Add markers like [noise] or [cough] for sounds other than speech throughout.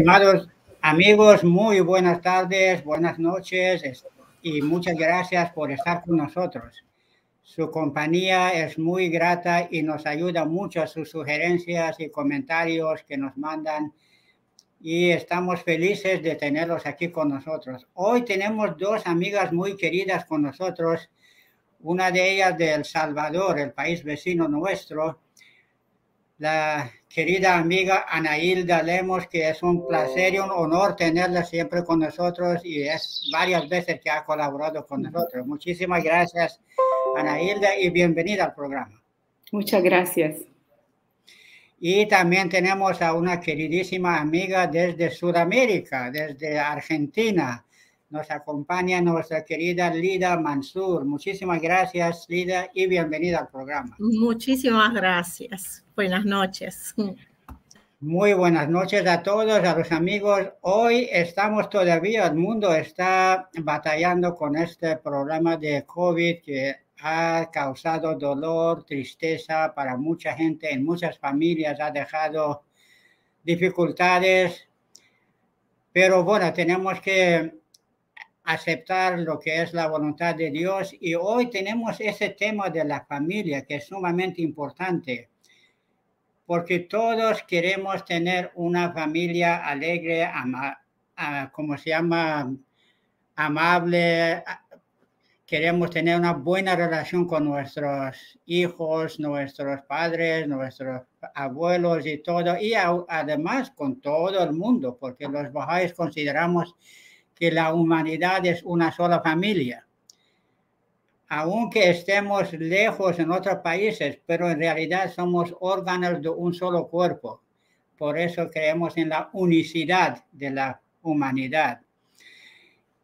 Estimados amigos, muy buenas tardes, buenas noches y muchas gracias por estar con nosotros. Su compañía es muy grata y nos ayuda mucho a sus sugerencias y comentarios que nos mandan y estamos felices de tenerlos aquí con nosotros. Hoy tenemos dos amigas muy queridas con nosotros, una de ellas de El Salvador, el país vecino nuestro, la querida amiga Anailda Lemos, que es un placer y un honor tenerla siempre con nosotros y es varias veces que ha colaborado con nosotros. Muchísimas gracias, Anailda, y bienvenida al programa. Muchas gracias. Y también tenemos a una queridísima amiga desde Sudamérica, desde Argentina, nos acompaña nuestra querida Lida Mansur. Muchísimas gracias, Lida, y bienvenida al programa. Muchísimas gracias. Buenas noches. Muy buenas noches a todos, a los amigos. Hoy estamos todavía, el mundo está batallando con este problema de COVID que ha causado dolor, tristeza para mucha gente, en muchas familias ha dejado dificultades. Pero bueno, tenemos que aceptar lo que es la voluntad de Dios. Y hoy tenemos ese tema de la familia que es sumamente importante, porque todos queremos tener una familia alegre, como se llama, amable. Queremos tener una buena relación con nuestros hijos, nuestros padres, nuestros abuelos y todo, y además con todo el mundo, porque los bajáis consideramos que la humanidad es una sola familia. Aunque estemos lejos en otros países, pero en realidad somos órganos de un solo cuerpo. Por eso creemos en la unicidad de la humanidad.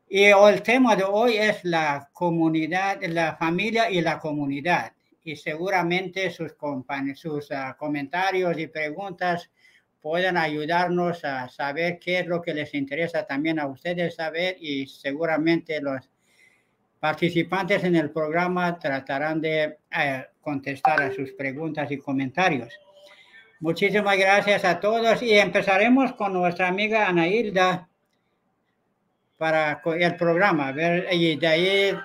Y el tema de hoy es la comunidad, la familia y la comunidad. Y seguramente sus, sus uh, comentarios y preguntas puedan ayudarnos a saber qué es lo que les interesa también a ustedes saber y seguramente los participantes en el programa tratarán de eh, contestar a sus preguntas y comentarios. Muchísimas gracias a todos y empezaremos con nuestra amiga Ana Hilda para el programa. Y de ahí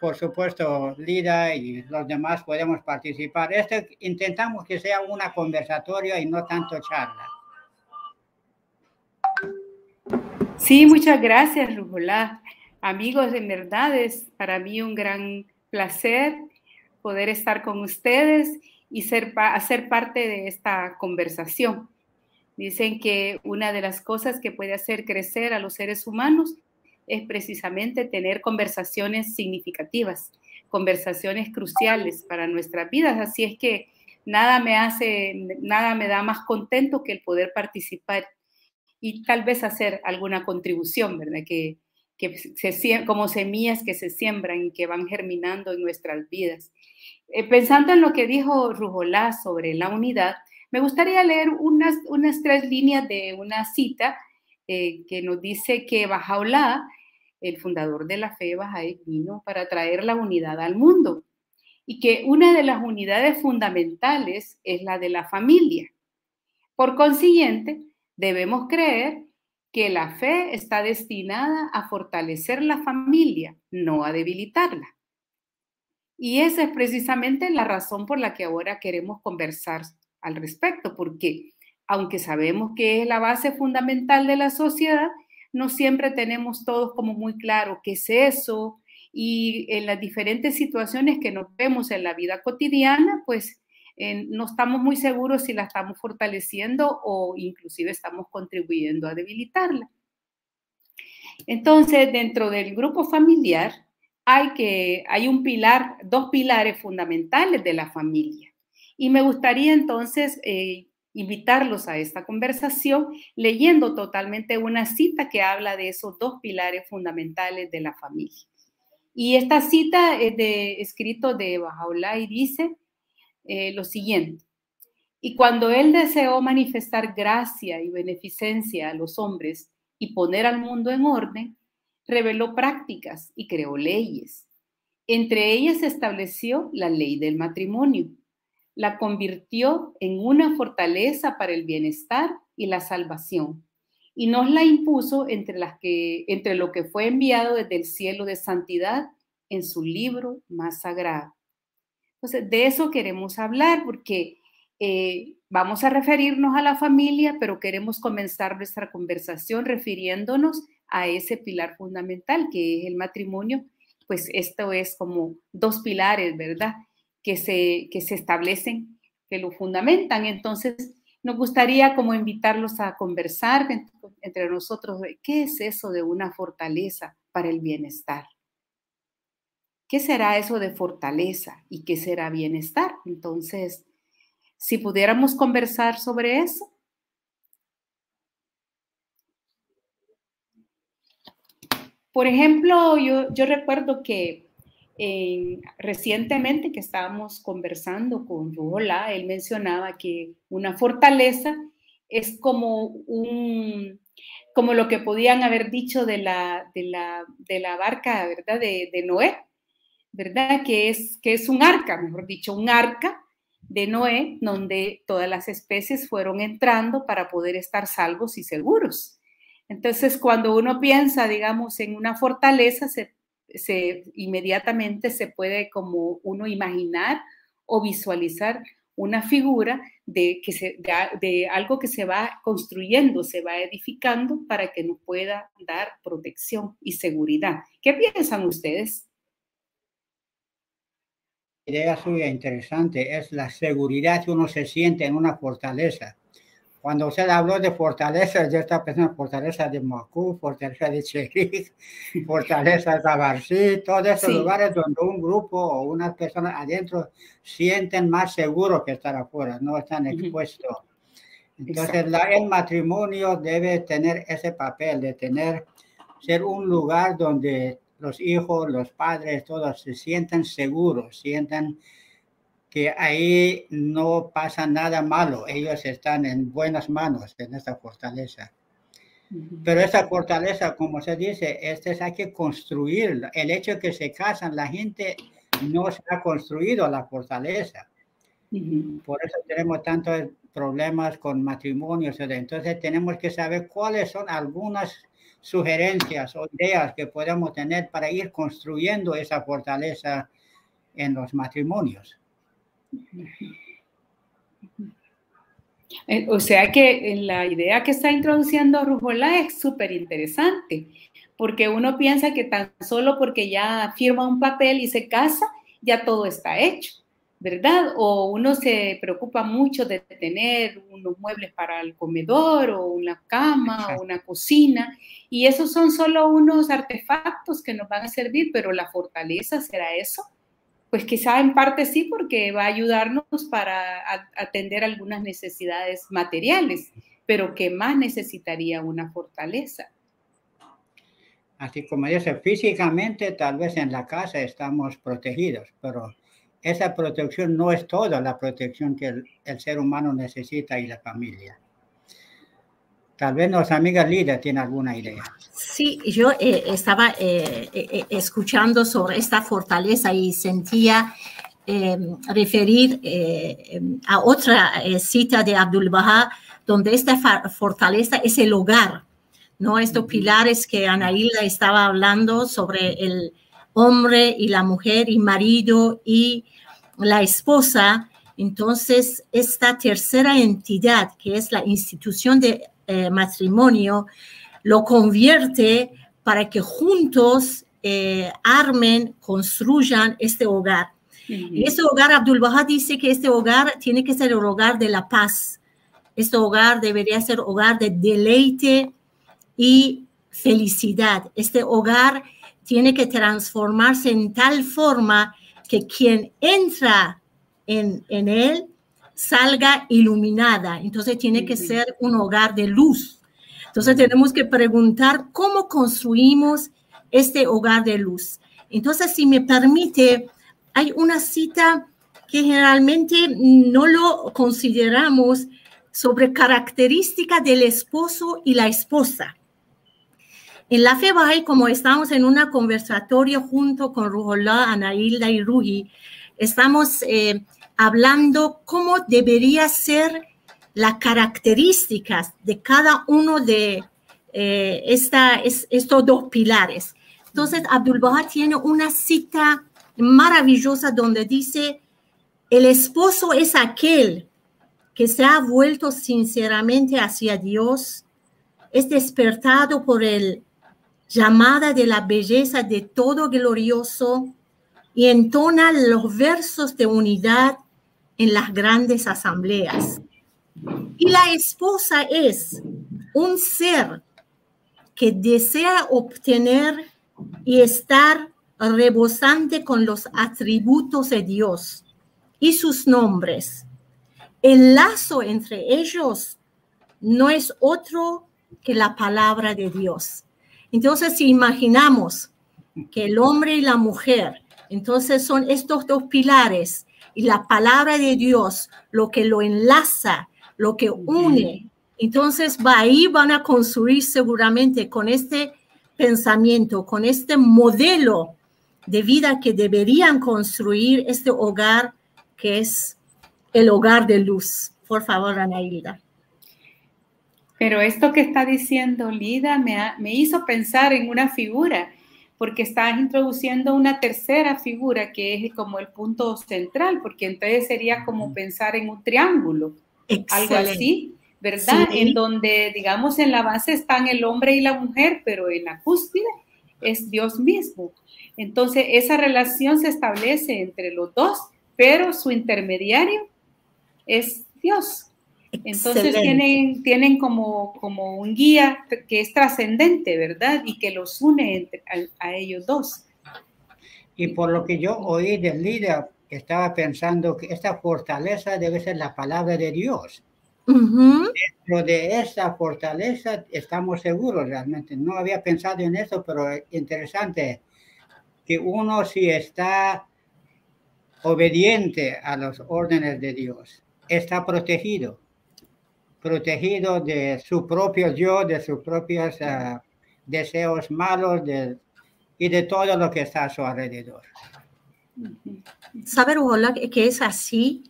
por supuesto, Lida y los demás podemos participar. Este intentamos que sea una conversatoria y no tanto charla. Sí, muchas gracias, Rujolá. Amigos, en verdad es para mí un gran placer poder estar con ustedes y ser, hacer parte de esta conversación. Dicen que una de las cosas que puede hacer crecer a los seres humanos es precisamente tener conversaciones significativas, conversaciones cruciales para nuestras vidas. Así es que nada me hace, nada me da más contento que el poder participar y tal vez hacer alguna contribución, ¿verdad? Que, que se, como semillas que se siembran y que van germinando en nuestras vidas. Eh, pensando en lo que dijo Rujolá sobre la unidad, me gustaría leer unas, unas tres líneas de una cita eh, que nos dice que Bajaulá el fundador de la fe Bahá'í vino para traer la unidad al mundo y que una de las unidades fundamentales es la de la familia. Por consiguiente, debemos creer que la fe está destinada a fortalecer la familia, no a debilitarla. Y esa es precisamente la razón por la que ahora queremos conversar al respecto, porque aunque sabemos que es la base fundamental de la sociedad, no siempre tenemos todos como muy claro qué es eso y en las diferentes situaciones que nos vemos en la vida cotidiana, pues no estamos muy seguros si la estamos fortaleciendo o inclusive estamos contribuyendo a debilitarla. Entonces, dentro del grupo familiar hay que hay un pilar, dos pilares fundamentales de la familia. Y me gustaría entonces eh, invitarlos a esta conversación leyendo totalmente una cita que habla de esos dos pilares fundamentales de la familia. Y esta cita es de escrito de Bajaulá y dice eh, lo siguiente. Y cuando él deseó manifestar gracia y beneficencia a los hombres y poner al mundo en orden, reveló prácticas y creó leyes. Entre ellas estableció la ley del matrimonio. La convirtió en una fortaleza para el bienestar y la salvación. Y nos la impuso entre, las que, entre lo que fue enviado desde el cielo de santidad en su libro más sagrado. Entonces, de eso queremos hablar porque eh, vamos a referirnos a la familia, pero queremos comenzar nuestra conversación refiriéndonos a ese pilar fundamental que es el matrimonio. Pues esto es como dos pilares, ¿verdad? Que se, que se establecen, que lo fundamentan. Entonces, nos gustaría como invitarlos a conversar entre nosotros, ¿qué es eso de una fortaleza para el bienestar? ¿Qué será eso de fortaleza y qué será bienestar? Entonces, si pudiéramos conversar sobre eso. Por ejemplo, yo, recuerdo que recientemente que estábamos conversando con Ruhola, él mencionaba que una fortaleza es como un como lo que podían haber dicho de la, de la, de la barca, ¿verdad? De Noé, ¿verdad? Que es, que es un arca, mejor dicho, un arca de Noé, donde todas las especies fueron entrando para poder estar salvos y seguros. Entonces, cuando uno piensa, digamos, en una fortaleza, se, inmediatamente se puede como uno imaginar o visualizar una figura de, que se, de, algo que se va construyendo, se va edificando para que nos pueda dar protección y seguridad. ¿Qué piensan ustedes? Idea suya interesante es la seguridad que uno se siente en una fortaleza. Cuando usted habló de fortaleza, yo estaba pensando en fortaleza de Moscú, fortaleza de Cherif, [laughs] fortaleza de Tabarcí, todos esos lugares donde un grupo o unas personas adentro sienten más seguro que estar afuera, no están expuestos. Entonces, el matrimonio debe tener ese papel de tener, ser un lugar donde los hijos, los padres, todos se sientan seguros, sientan que ahí no pasa nada malo, ellos están en buenas manos en esta fortaleza. Pero esta fortaleza, como se dice, este es, hay que construirla. El hecho de que se casan, la gente no se ha construido la fortaleza. Por eso tenemos tantos problemas con matrimonios. Entonces tenemos que saber cuáles son algunas sugerencias o ideas que podemos tener para ir construyendo esa fortaleza en los matrimonios. Eh, o sea que la idea que está introduciendo Rujola es súper interesante, porque uno piensa que tan solo porque ya firma un papel y se casa, ya todo está hecho. ¿Verdad? O uno se preocupa mucho de tener unos muebles para el comedor o una cama o una cocina y esos son solo unos artefactos que nos van a servir, pero la fortaleza será eso. Pues quizá en parte sí, porque va a ayudarnos para atender algunas necesidades materiales, pero ¿qué más necesitaría una fortaleza? Así como dice, físicamente tal vez en la casa estamos protegidos, pero esa protección no es toda la protección que el, ser humano necesita y la familia. Tal vez nuestra amiga Lida tiene alguna idea. Sí, yo eh, estaba eh, eh, escuchando sobre esta fortaleza y sentía em, referir em, a otra cita de Abdul Baha, donde esta fortaleza es el hogar, ¿no? Estos pilares que Anaíla estaba hablando sobre el, hombre y la mujer y marido y la esposa, entonces esta tercera entidad, que es la institución de eh, matrimonio, lo convierte para que juntos eh, armen, construyan este hogar. Y este hogar, Abdul Baha dice que este hogar tiene que ser el hogar de la paz. Este hogar debería ser hogar de deleite y felicidad. Este hogar tiene que transformarse en tal forma que quien entra en, él salga iluminada. Entonces tiene que ser un hogar de luz. Entonces tenemos que preguntar cómo construimos este hogar de luz. Entonces, si me permite, hay una cita que generalmente no lo consideramos sobre características del esposo y la esposa. En la fe Bahá'í, como estamos en una conversatorio junto con Ruhollah, Anailda y Ruhi, estamos eh, hablando cómo debería ser las características de cada uno de eh, esta, estos dos pilares. Entonces, Abdul Bahá tiene una cita maravillosa donde dice, el esposo es aquel que se ha vuelto sinceramente hacia Dios, es despertado por el llamada de la belleza de todo glorioso y entona los versos de unidad en las grandes asambleas. Y la esposa es un ser que desea obtener y estar rebosante con los atributos de Dios y sus nombres. El lazo entre ellos no es otro que la palabra de Dios. Entonces, si imaginamos que el hombre y la mujer, entonces son estos dos pilares y la palabra de Dios, lo que lo enlaza, lo que une, entonces va ahí van a construir seguramente con este pensamiento, con este modelo de vida que deberían construir este hogar que es el hogar de luz. Por favor, Anaída. Pero esto que está diciendo Lida me, me hizo pensar en una figura, porque estás introduciendo una tercera figura que es como el punto central, porque entonces sería como pensar en un triángulo, algo así, ¿verdad? En donde, digamos, en la base están el hombre y la mujer, pero en la cúspide es Dios mismo. Entonces, esa relación se establece entre los dos, pero su intermediario es Dios. Entonces tienen, tienen como, como un guía que es trascendente, ¿verdad? Y que los une a, ellos dos. Y por lo que yo oí del líder, estaba pensando que esta fortaleza debe ser la palabra de Dios. Dentro de esa fortaleza estamos seguros realmente. No había pensado en eso, pero interesante que uno si está obediente a los órdenes de Dios, está protegido protegido de su propio yo, de sus propios ah, deseos malos y de todo lo que está a su alrededor. Saber, hola, que es así,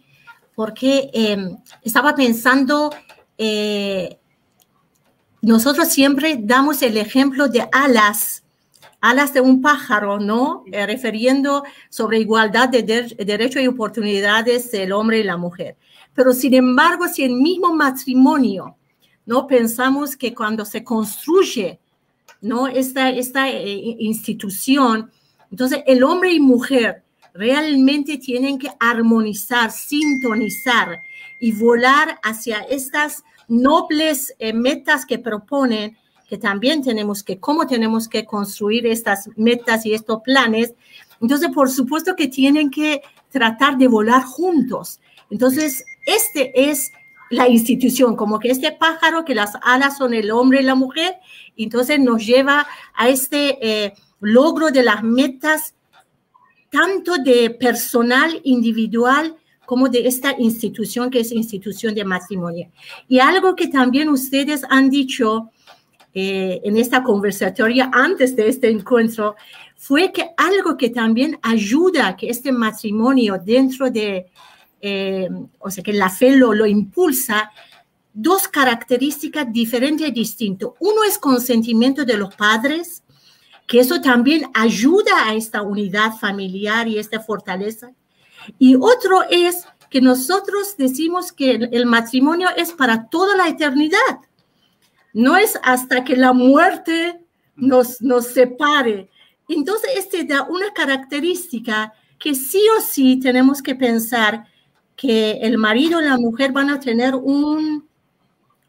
porque em, estaba pensando, eh, nosotros siempre damos el ejemplo de alas, alas de un pájaro, ¿no? Eh, refiriendo sobre igualdad de, de derechos y oportunidades del hombre y la mujer. Pero sin embargo, si el mismo matrimonio, ¿no? Pensamos que cuando se construye, ¿no? Esta, esta eh, institución, entonces el hombre y mujer realmente tienen que armonizar, sintonizar y volar hacia estas nobles eh, metas que proponen, que también tenemos que, cómo tenemos que construir estas metas y estos planes. Entonces, por supuesto que tienen que tratar de volar juntos. Entonces, este es la institución, como que este pájaro, que las alas son el hombre y la mujer, entonces nos lleva a este eh, logro de las metas, tanto de personal, individual, como de esta institución que es institución de matrimonio. Y algo que también ustedes han dicho eh, en esta conversatoria antes de este encuentro fue que algo que también ayuda a que este matrimonio dentro de eh, o sea, que la fe lo, lo impulsa, dos características diferentes y distintas. Uno es consentimiento de los padres, que eso también ayuda a esta unidad familiar y esta fortaleza. Y otro es que nosotros decimos que el matrimonio es para toda la eternidad. No es hasta que la muerte nos, nos separe. Entonces, este da una característica que sí o sí tenemos que pensar que el marido y la mujer van a tener un,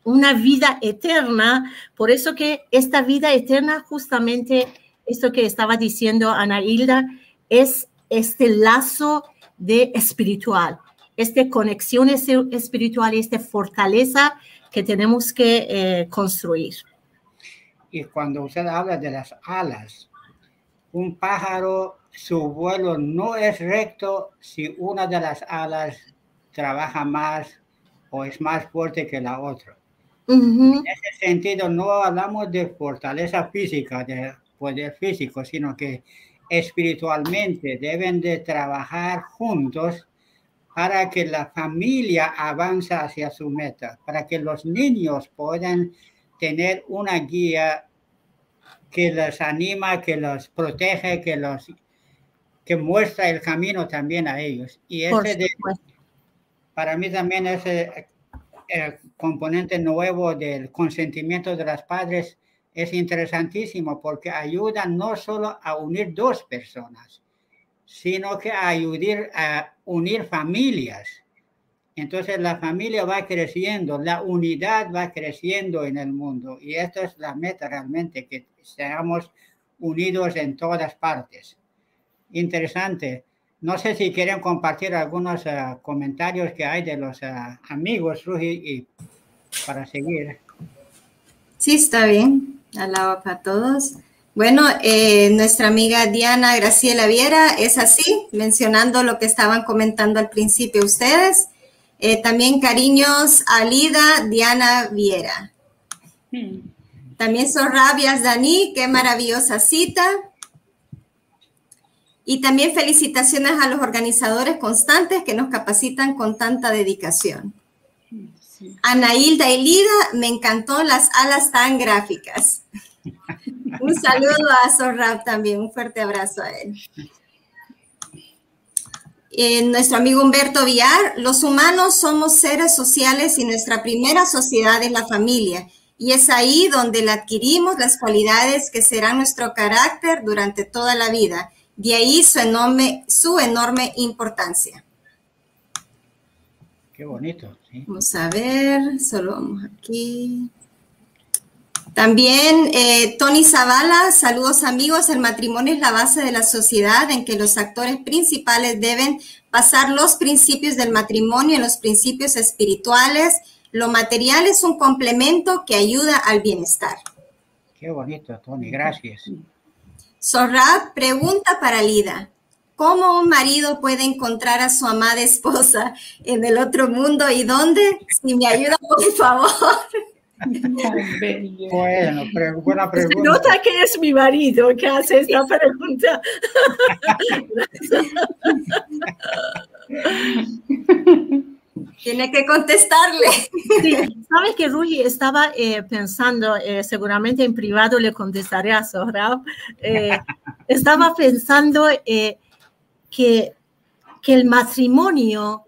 una vida eterna. Por eso que esta vida eterna, justamente esto que estaba diciendo Ana Hilda, es este lazo de espiritual, esta conexión espiritual esta fortaleza que tenemos que eh, construir. Y cuando usted habla de las alas, un pájaro, su vuelo no es recto si una de las alas trabaja más o es más fuerte que la otra. En ese sentido, no hablamos de fortaleza física, de poder físico, sino que espiritualmente deben de trabajar juntos para que la familia avance hacia su meta, para que los niños puedan tener una guía que los anima, que los protege, que los que muestra el camino también a ellos. Y ese para mí también ese el componente nuevo del consentimiento de los padres es interesantísimo porque ayuda no solo a unir dos personas, sino que a ayudar a unir familias. Entonces la familia va creciendo, la unidad va creciendo en el mundo y esta es la meta realmente, que seamos unidos en todas partes. Interesante. No sé si quieren compartir algunos eh, comentarios que hay de los eh, amigos, Ruji, y para seguir. Sí, está bien. Alaba para todos. Bueno, eh, nuestra amiga Diana Graciela Viera es así, mencionando lo que estaban comentando al principio ustedes. también cariños a Lida Diana Viera. Hmm. También son rabias Dani, qué maravillosa cita. Y también felicitaciones a los organizadores constantes que nos capacitan con tanta dedicación. Anailda y Lida, me encantó las alas tan gráficas. [laughs] un saludo a Sorrab también, un fuerte abrazo a él. Eh, nuestro amigo Humberto Villar, los humanos somos seres sociales y nuestra primera sociedad es la familia. Y es ahí donde le adquirimos las cualidades que serán nuestro carácter durante toda la vida de ahí su enorme, su enorme importancia. Qué bonito. Vamos a ver, solo vamos aquí. También eh, Tony Zavala, saludos amigos, el matrimonio es la base de la sociedad en que los actores principales deben pasar los principios del matrimonio en los principios espirituales. Lo material es un complemento que ayuda al bienestar. Qué bonito, Tony, gracias. Sorrat pregunta para Lida, ¿cómo un marido puede encontrar a su amada esposa en el otro mundo y dónde? Si me ayuda, por favor. Bueno, buena pregunta. Nota que es mi marido que hace esta pregunta. [laughs] Tiene que contestarle. Sí, sabes que Rui estaba eh, pensando, eh, seguramente en privado le contestaré a Sohrab, eh, [laughs] estaba pensando que, que el matrimonio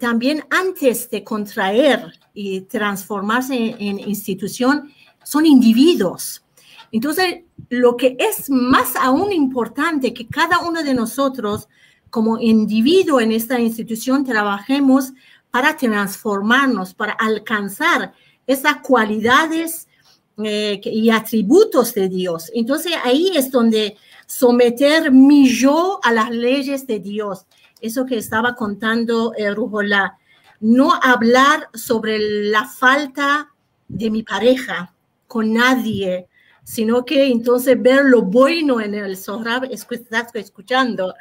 también antes de contraer y transformarse en, en institución son individuos. Entonces, lo que es más aún importante que cada uno de nosotros como individuo en esta institución trabajemos para transformarnos, para alcanzar esas cualidades eh, y atributos de Dios. Entonces ahí es donde someter mi yo a las leyes de Dios. Eso que estaba contando eh, Rujola. No hablar sobre la falta de mi pareja con nadie, sino que entonces ver lo bueno en el Zohar, estás escuchando,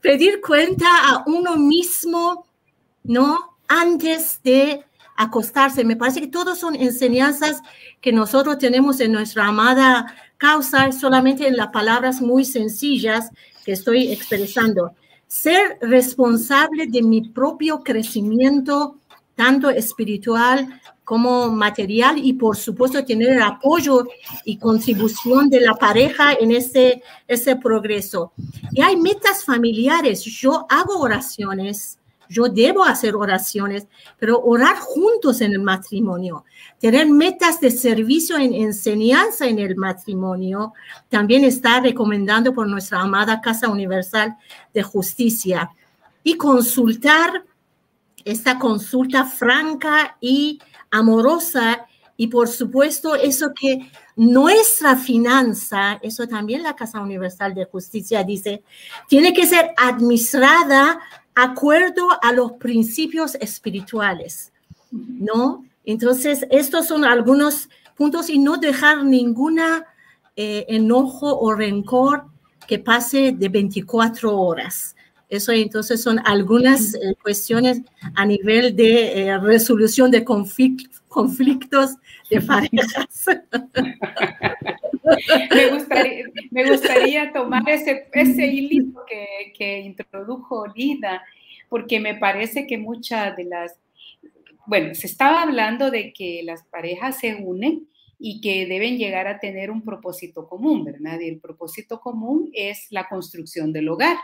pedir cuenta a uno mismo, ¿no? Antes de acostarse. Me parece que todos son enseñanzas que nosotros tenemos en nuestra amada causa, solamente en las palabras muy sencillas que estoy expresando. Ser responsable de mi propio crecimiento, tanto espiritual como material y por supuesto tener el apoyo y contribución de la pareja en ese, ese progreso. Y hay metas familiares. Yo hago oraciones, yo debo hacer oraciones, pero orar juntos en el matrimonio, tener metas de servicio en enseñanza en el matrimonio, también está recomendando por nuestra amada Casa Universal de Justicia y consultar esta consulta franca y amorosa y por supuesto eso que nuestra finanza, eso también la Casa Universal de Justicia dice, tiene que ser administrada acuerdo a los principios espirituales, ¿no? Entonces, estos son algunos puntos y no dejar ninguna eh, enojo o rencor que pase de 24 horas. Eso entonces son algunas eh, cuestiones a nivel de eh, resolución de conflictos de [laughs] parejas. me, gustaría, tomar ese, ese hilito que, que introdujo Lida, porque me parece que muchas de las, bueno, se estaba hablando de que las parejas se unen y que deben llegar a tener un propósito común, ¿verdad? Y el propósito común es la construcción del hogar,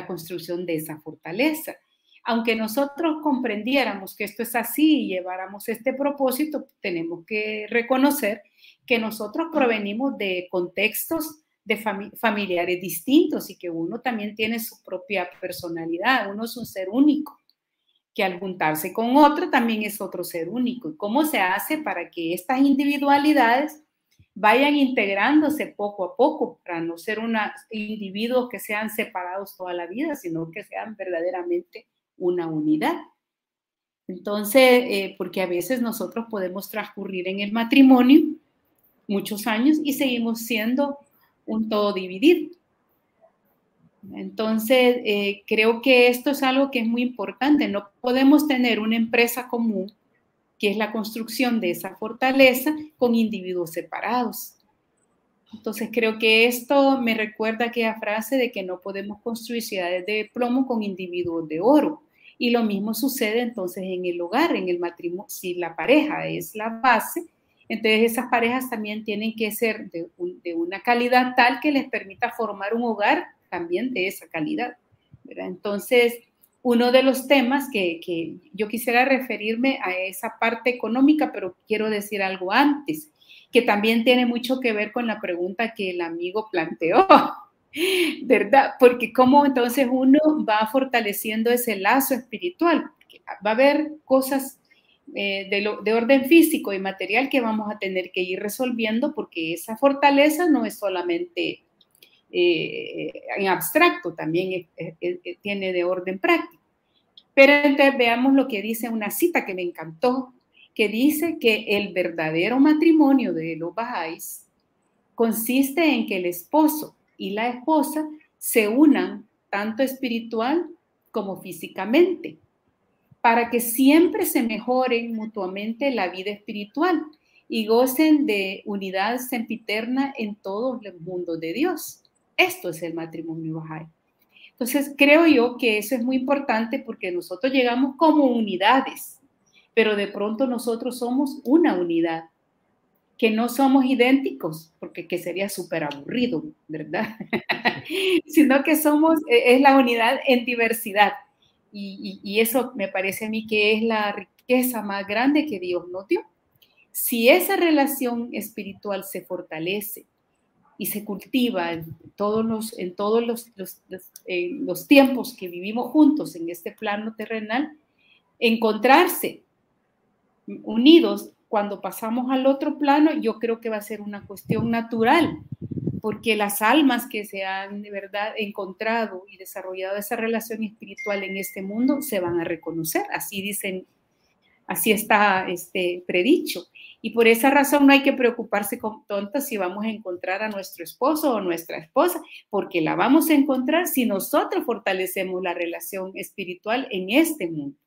la construcción de esa fortaleza. Aunque nosotros comprendiéramos que esto es así y lleváramos este propósito, tenemos que reconocer que nosotros provenimos de contextos de familiares distintos y que uno también tiene su propia personalidad, uno es un ser único que al juntarse con otro también es otro ser único. ¿Y cómo se hace para que estas individualidades vayan integrándose poco a poco para no ser unos individuos que sean separados toda la vida, sino que sean verdaderamente una unidad? Entonces, eh, porque a veces nosotros podemos transcurrir en el matrimonio muchos años y seguimos siendo un todo dividido. Entonces, eh, creo que esto es algo que es muy importante. No podemos tener una empresa común, que es la construcción de esa fortaleza, con individuos separados. Entonces, creo que esto me recuerda aquella frase de que no podemos construir ciudades de plomo con individuos de oro. Y lo mismo sucede entonces en el hogar, en el matrimonio. Si la pareja es la base, entonces esas parejas también tienen que ser de, de una calidad tal que les permita formar un hogar también de esa calidad. Entonces, uno de los temas que, yo quisiera referirme a esa parte económica, pero quiero decir algo antes, que también tiene mucho que ver con la pregunta que el amigo planteó, [laughs] ¿verdad? Porque cómo entonces uno va fortaleciendo ese lazo espiritual. Va a haber cosas eh, de, de, orden físico y material que vamos a tener que ir resolviendo porque esa fortaleza no es solamente eh, en abstracto, también tiene de orden práctico. Pero entonces veamos lo que dice una cita que me encantó, que dice que el verdadero matrimonio de los Bahá'ís consiste en que el esposo y la esposa se unan tanto espiritual como físicamente, para que siempre se mejoren mutuamente la vida espiritual y gocen de unidad sempiterna en todos los mundos de Dios. Esto es el matrimonio Bahá'í. Entonces, creo yo que eso es muy importante porque nosotros llegamos como unidades, pero de pronto nosotros somos una unidad, que no somos idénticos, porque que sería súper aburrido, ¿verdad? [laughs] Sino que somos, e, es la unidad en diversidad. Y, y eso me parece a mí que es la riqueza más grande que Dios nos dio. Si esa relación espiritual se fortalece, y se cultiva en todos los, en todos los, los, tiempos que vivimos juntos en este plano terrenal, encontrarse unidos cuando pasamos al otro plano, yo creo que va a ser una cuestión natural, porque las almas que se han de verdad encontrado y desarrollado esa relación espiritual en este mundo se van a reconocer, así dicen, así está este predicho. Y por esa razón no hay que preocuparse con tontas si vamos a encontrar a nuestro esposo o nuestra esposa, porque la vamos a encontrar si nosotros fortalecemos la relación espiritual en este mundo.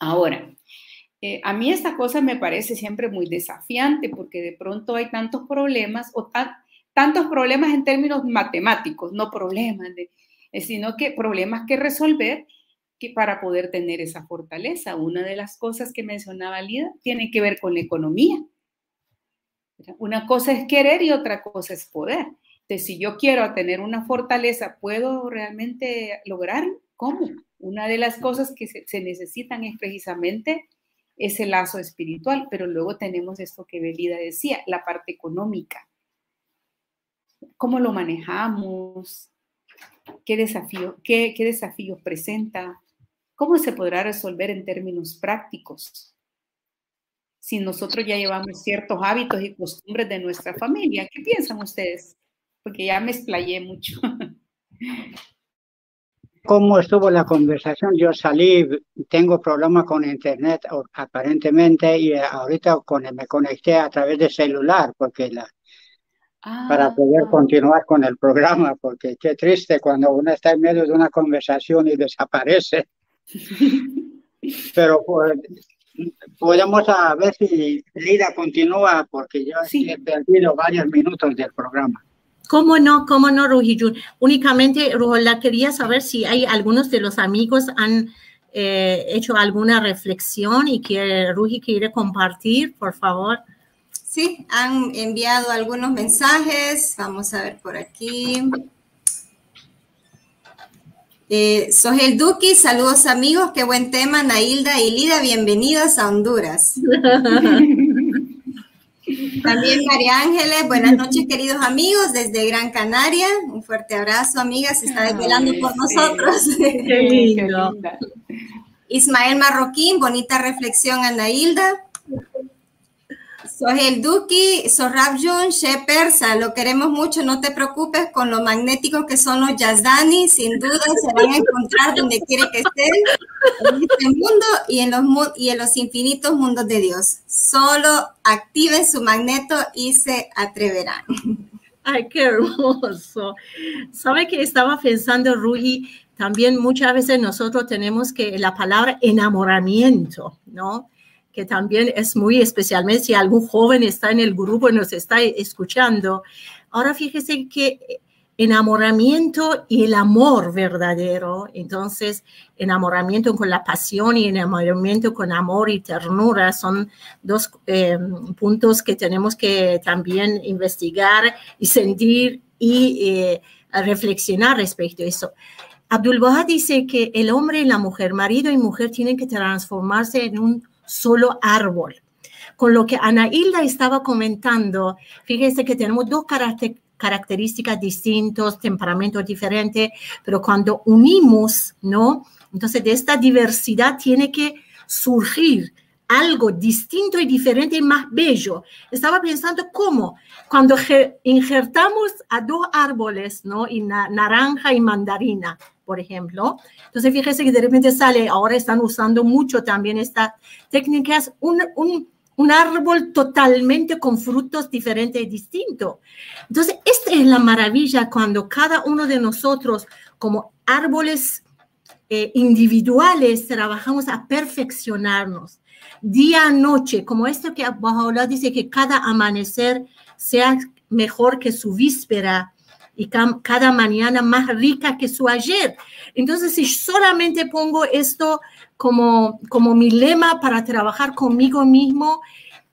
Ahora, eh, a mí esta cosa me parece siempre muy desafiante porque de pronto hay tantos problemas o tantos problemas en términos matemáticos, no problemas, eh, sino que problemas que resolver para poder tener esa fortaleza. Una de las cosas que mencionaba Lida tiene que ver con la economía. Una cosa es querer y otra cosa es poder. Entonces, si yo quiero tener una fortaleza, ¿puedo realmente lograr? ¿Cómo? Una de las cosas que se, necesitan es precisamente ese lazo espiritual, pero luego tenemos esto que Belida decía, la parte económica. ¿Cómo lo manejamos? ¿Qué, desafío, qué, qué desafíos presenta? ¿Cómo se podrá resolver en términos prácticos? Si nosotros ya llevamos ciertos hábitos y costumbres de nuestra familia, ¿qué piensan ustedes? Porque ya me explayé mucho. [laughs] ¿Cómo estuvo la conversación? Yo salí, tengo problemas con internet aparentemente y ahorita con, me conecté a través de celular porque la, para Ah, poder continuar con el programa, porque qué triste cuando uno está en medio de una conversación y desaparece. [laughs] Pero pues, podemos a ver si Lida continúa, porque yo Sí. he perdido varios minutos del programa. ¿Cómo no? ¿Cómo no, Rujijun? Únicamente, Rujola, quería saber si hay algunos de los amigos han eh, hecho alguna reflexión y que Ruji quiere compartir, por favor. Sí, han enviado algunos mensajes. Vamos a ver por aquí. Eh, Sogel Duki, saludos amigos, qué buen tema. Nailda y Lida, bienvenidos a Honduras. [laughs] También María Ángeles, buenas noches queridos amigos desde Gran Canaria. Un fuerte abrazo, amiga, se está desvelando por nosotros. Qué lindo. [laughs] Ismael Marroquín, bonita reflexión, Anailda. Sohel Duki, Sorab Jun, Shepersa, lo queremos mucho, no te preocupes con lo magnéticos que son los Yazdani, sin duda se van a encontrar donde quiere que estén, en este mundo y en los, y en los infinitos mundos de Dios. Solo activen su magneto y se atreverán. Ay, qué hermoso. ¿Sabe que estaba pensando, Ruji? También muchas veces nosotros tenemos que la palabra enamoramiento, ¿no? Que también es muy especialmente si algún joven está en el grupo y nos está escuchando. Ahora fíjese que enamoramiento y el amor verdadero, entonces enamoramiento con la pasión y enamoramiento con amor y ternura son dos eh, puntos que tenemos que también investigar y sentir y eh, reflexionar respecto a eso. Abdul Baha dice que el hombre y la mujer, marido y mujer, tienen que transformarse en un solo árbol. Con lo que Ana Hilda estaba comentando, fíjese que tenemos dos caracter características distintas, temperamentos diferentes, pero cuando unimos, ¿no? Entonces de esta diversidad tiene que surgir algo distinto y diferente y más bello. Estaba pensando cómo, cuando injertamos a dos árboles, ¿no? Y na naranja y mandarina, por ejemplo. Entonces, fíjese que de repente sale, ahora están usando mucho también estas técnicas, un, un, un árbol totalmente con frutos diferentes y distintos. Entonces, esta es la maravilla cuando cada uno de nosotros, como árboles eh, individuales, trabajamos a perfeccionarnos día noche, como esto que Bahá'u'lláh dice que cada amanecer sea mejor que su víspera y cada mañana más rica que su ayer. Entonces, si solamente pongo esto como, como mi lema para trabajar conmigo mismo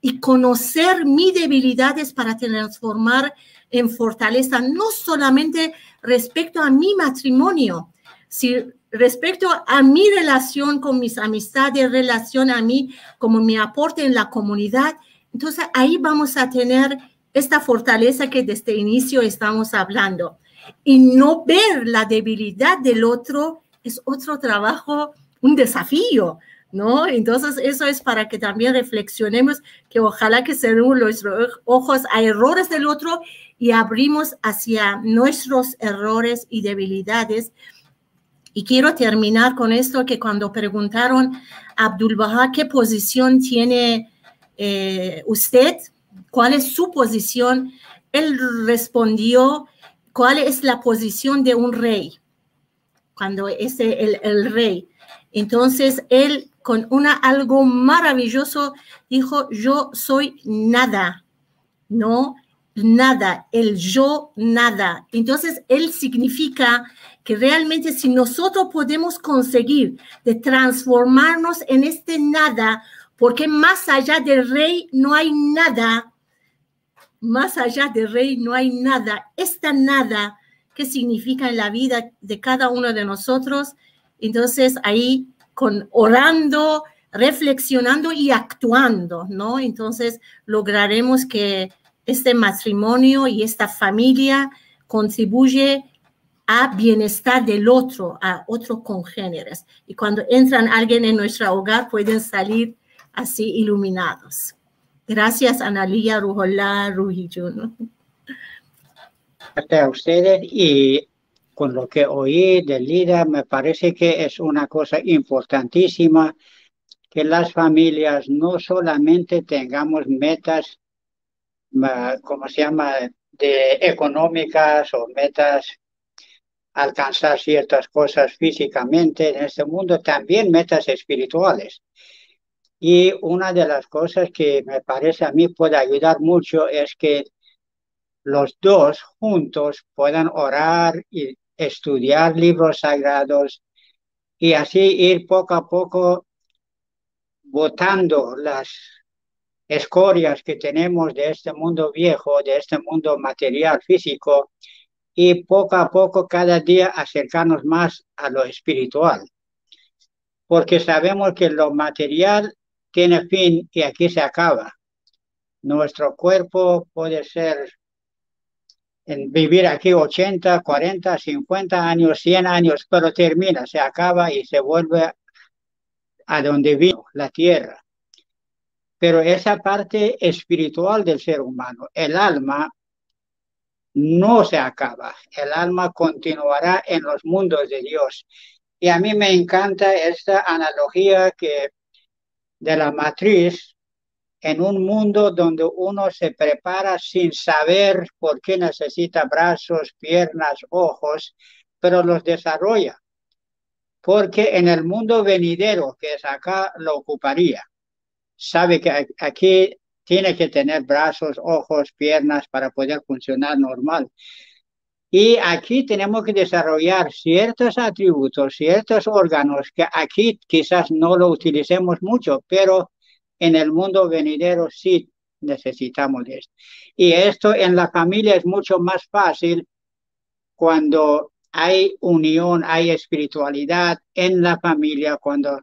y conocer mis debilidades para transformar en fortaleza, no solamente respecto a mi matrimonio, si respecto a mi relación con mis amistades, relación a mí como mi aporte en la comunidad, entonces ahí vamos a tener esta fortaleza que desde el inicio estamos hablando. Y no ver la debilidad del otro es otro trabajo, un desafío, ¿no? Entonces eso es para que también reflexionemos que ojalá que cerremos los ojos a errores del otro y abrimos hacia nuestros errores y debilidades. Y quiero terminar con esto que cuando preguntaron a Abdul Baha qué posición tiene eh, usted, cuál es su posición, él respondió cuál es la posición de un rey, cuando es el, el rey. Entonces él con una algo maravilloso dijo, yo soy nada, ¿no? Nada, el yo nada. Entonces él significa que realmente si nosotros podemos conseguir de transformarnos en este nada, porque más allá del rey no hay nada, más allá del rey no hay nada, esta nada, ¿qué significa en la vida de cada uno de nosotros? Entonces ahí con orando, reflexionando y actuando, ¿no? Entonces lograremos que este matrimonio y esta familia contribuye a bienestar del otro, a otros congéneres. Y cuando entran alguien en nuestro hogar, pueden salir así iluminados. Gracias, Analia, Rujola, Rujijun. Gracias a ustedes y con lo que oí de Lida, me parece que es una cosa importantísima que las familias no solamente tengamos metas, como se llama, de económicas o metas alcanzar ciertas cosas físicamente en este mundo, también metas espirituales. Y una de las cosas que me parece a mí puede ayudar mucho es que los dos juntos puedan orar y estudiar libros sagrados y así ir poco a poco botando las escorias que tenemos de este mundo viejo, de este mundo material, físico, y poco a poco cada día acercarnos más a lo espiritual. Porque sabemos que lo material tiene fin y aquí se acaba. Nuestro cuerpo puede ser en vivir aquí 80, 40, 50 años, 100 años, pero termina, se acaba y se vuelve a donde vino la tierra. Pero esa parte espiritual del ser humano, el alma, no se acaba. El alma continuará en los mundos de Dios. Y a mí me encanta esta analogía que de la matriz en un mundo donde uno se prepara sin saber por qué necesita brazos, piernas, ojos, pero los desarrolla. Porque en el mundo venidero, que es acá, lo ocuparía. Sabe que aquí tiene que tener brazos, ojos, piernas para poder funcionar normal. Y aquí tenemos que desarrollar ciertos atributos, ciertos órganos que aquí quizás no lo utilicemos mucho, pero en el mundo venidero sí necesitamos esto. Y esto en la familia es mucho más fácil cuando hay unión, hay espiritualidad en la familia, cuando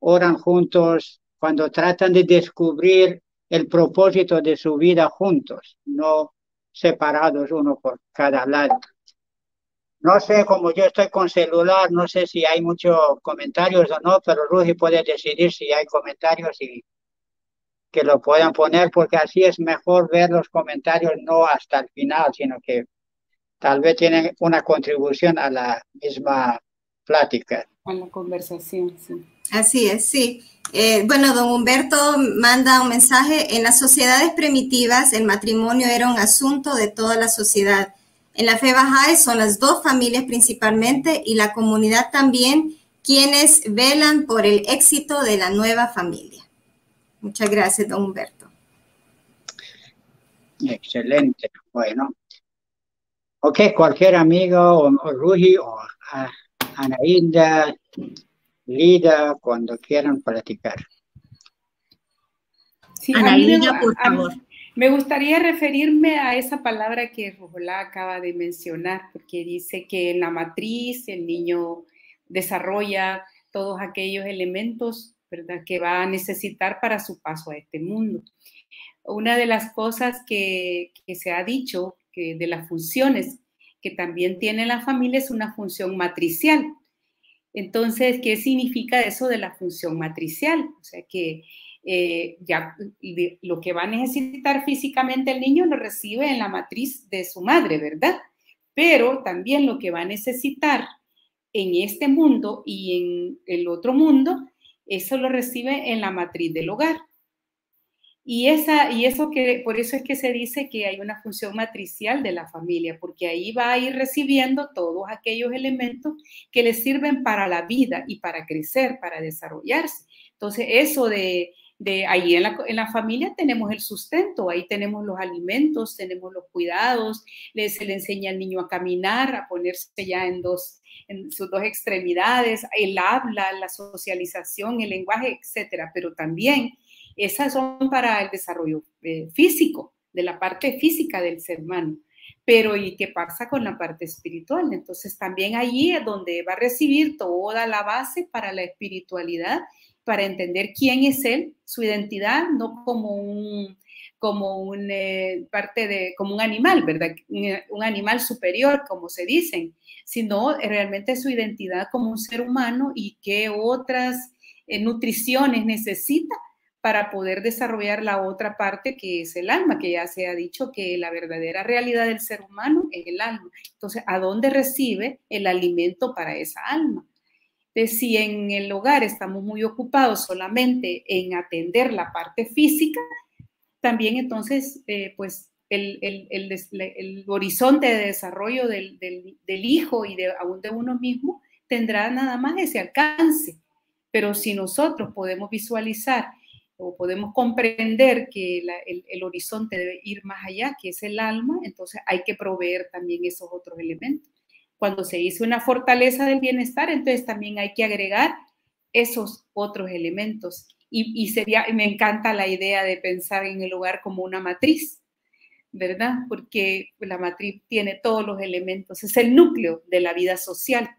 oran juntos, cuando tratan de descubrir el propósito de su vida juntos, no separados uno por cada lado. No sé, como yo estoy con celular, no sé si hay muchos comentarios o no, pero Rugi puede decidir si hay comentarios y que lo puedan poner, porque así es mejor ver los comentarios no hasta el final, sino que tal vez tienen una contribución a la misma plática. A la conversación, sí. Así es, sí. Eh, bueno, don Humberto manda un mensaje. En las sociedades primitivas, el matrimonio era un asunto de toda la sociedad. En la fe Bahá'í son las dos familias principalmente y la comunidad también quienes velan por el éxito de la nueva familia. Muchas gracias, don Humberto. Excelente. Bueno. Ok, cualquier amigo o, o o Anaída, Lida, cuando quieran platicar. Sí, por favor. Me gustaría referirme a esa palabra que Rujolá acaba de mencionar, porque dice que en la matriz el niño desarrolla todos aquellos elementos ¿verdad? que va a necesitar para su paso a este mundo. Una de las cosas que, se ha dicho que de las funciones que también tiene la familia es una función matricial. Entonces, ¿qué significa eso de la función matricial? O sea, que eh, ya lo que va a necesitar físicamente el niño lo recibe en la matriz de su madre, ¿verdad? Pero también lo que va a necesitar en este mundo y en el otro mundo eso lo recibe en la matriz del hogar. Y, esa, y eso que, por eso es que se dice que hay una función matricial de la familia, porque ahí va a ir recibiendo todos aquellos elementos que le sirven para la vida y para crecer, para desarrollarse. Entonces, eso de, de ahí en la, en la, familia tenemos el sustento, ahí tenemos los alimentos, tenemos los cuidados, se le enseña al niño a caminar, a ponerse ya en dos, en sus dos extremidades, el habla, la socialización, el lenguaje, etcétera, pero también esas son para el desarrollo eh, físico, de la parte física del ser humano. Pero ¿y qué pasa con la parte espiritual? Entonces también allí es donde va a recibir toda la base para la espiritualidad, para entender quién es él, su identidad, no como un como un eh, parte de como un animal, ¿verdad? Un animal superior, como se dicen, sino realmente su identidad como un ser humano y qué otras eh, nutriciones necesita para poder desarrollar la otra parte que es el alma, que ya se ha dicho que la verdadera realidad del ser humano es el alma. Entonces, ¿a dónde recibe el alimento para esa alma? De si en el hogar estamos muy ocupados solamente en atender la parte física, también entonces, eh, pues el, el, horizonte de desarrollo del, hijo y de, aún de uno mismo tendrá nada más ese alcance. Pero si nosotros podemos visualizar o podemos comprender que el, horizonte debe ir más allá, que es el alma, entonces hay que proveer también esos otros elementos. Cuando se dice una fortaleza del bienestar, entonces también hay que agregar esos otros elementos. Y, y sería, me encanta la idea de pensar en el hogar como una matriz, ¿verdad? Porque la matriz tiene todos los elementos, es el núcleo de la vida social.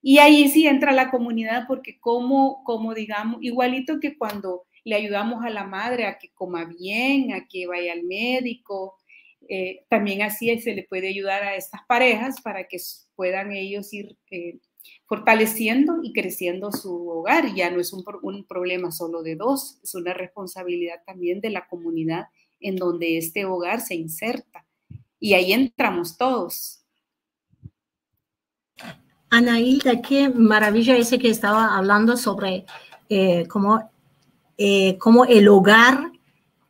Y ahí sí entra la comunidad porque como, como digamos, igualito que cuando le ayudamos a la madre a que coma bien, a que vaya al médico, eh, también así se le puede ayudar a estas parejas para que puedan ellos ir eh, fortaleciendo y creciendo su hogar. Ya no es un, un problema solo de dos, es una responsabilidad también de la comunidad en donde este hogar se inserta. Y ahí entramos todos. Ana Hilda, qué maravilla ese que estaba hablando sobre eh, cómo, eh, cómo, el hogar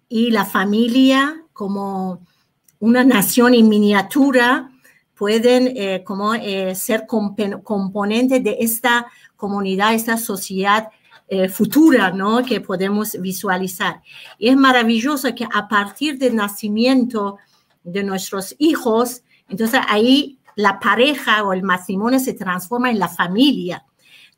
y la familia como una nación en miniatura pueden eh, como, ser componentes de esta comunidad, esta sociedad eh, futura, ¿no? Que podemos visualizar. Y es maravilloso que a partir del nacimiento de nuestros hijos, entonces ahí la pareja o el matrimonio se transforma en la familia.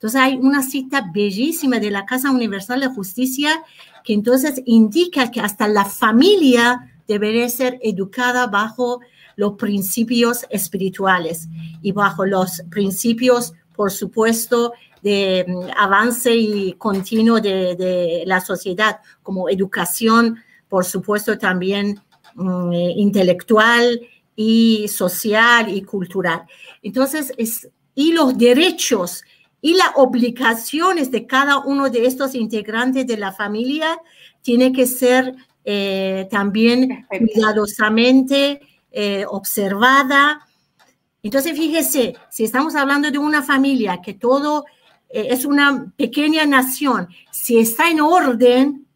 Entonces hay una cita bellísima de la Casa Universal de Justicia que entonces indica que hasta la familia debería ser educada bajo los principios espirituales y bajo los principios, por supuesto, de mm, avance y continuo de, la sociedad, como educación, por supuesto, también mm, eh, intelectual y social y cultural. Entonces, es, y los derechos y las obligaciones de cada uno de estos integrantes de la familia tiene que ser eh, también cuidadosamente eh, observada. Entonces, fíjese, si estamos hablando de una familia que todo eh, es una pequeña nación, si está en orden,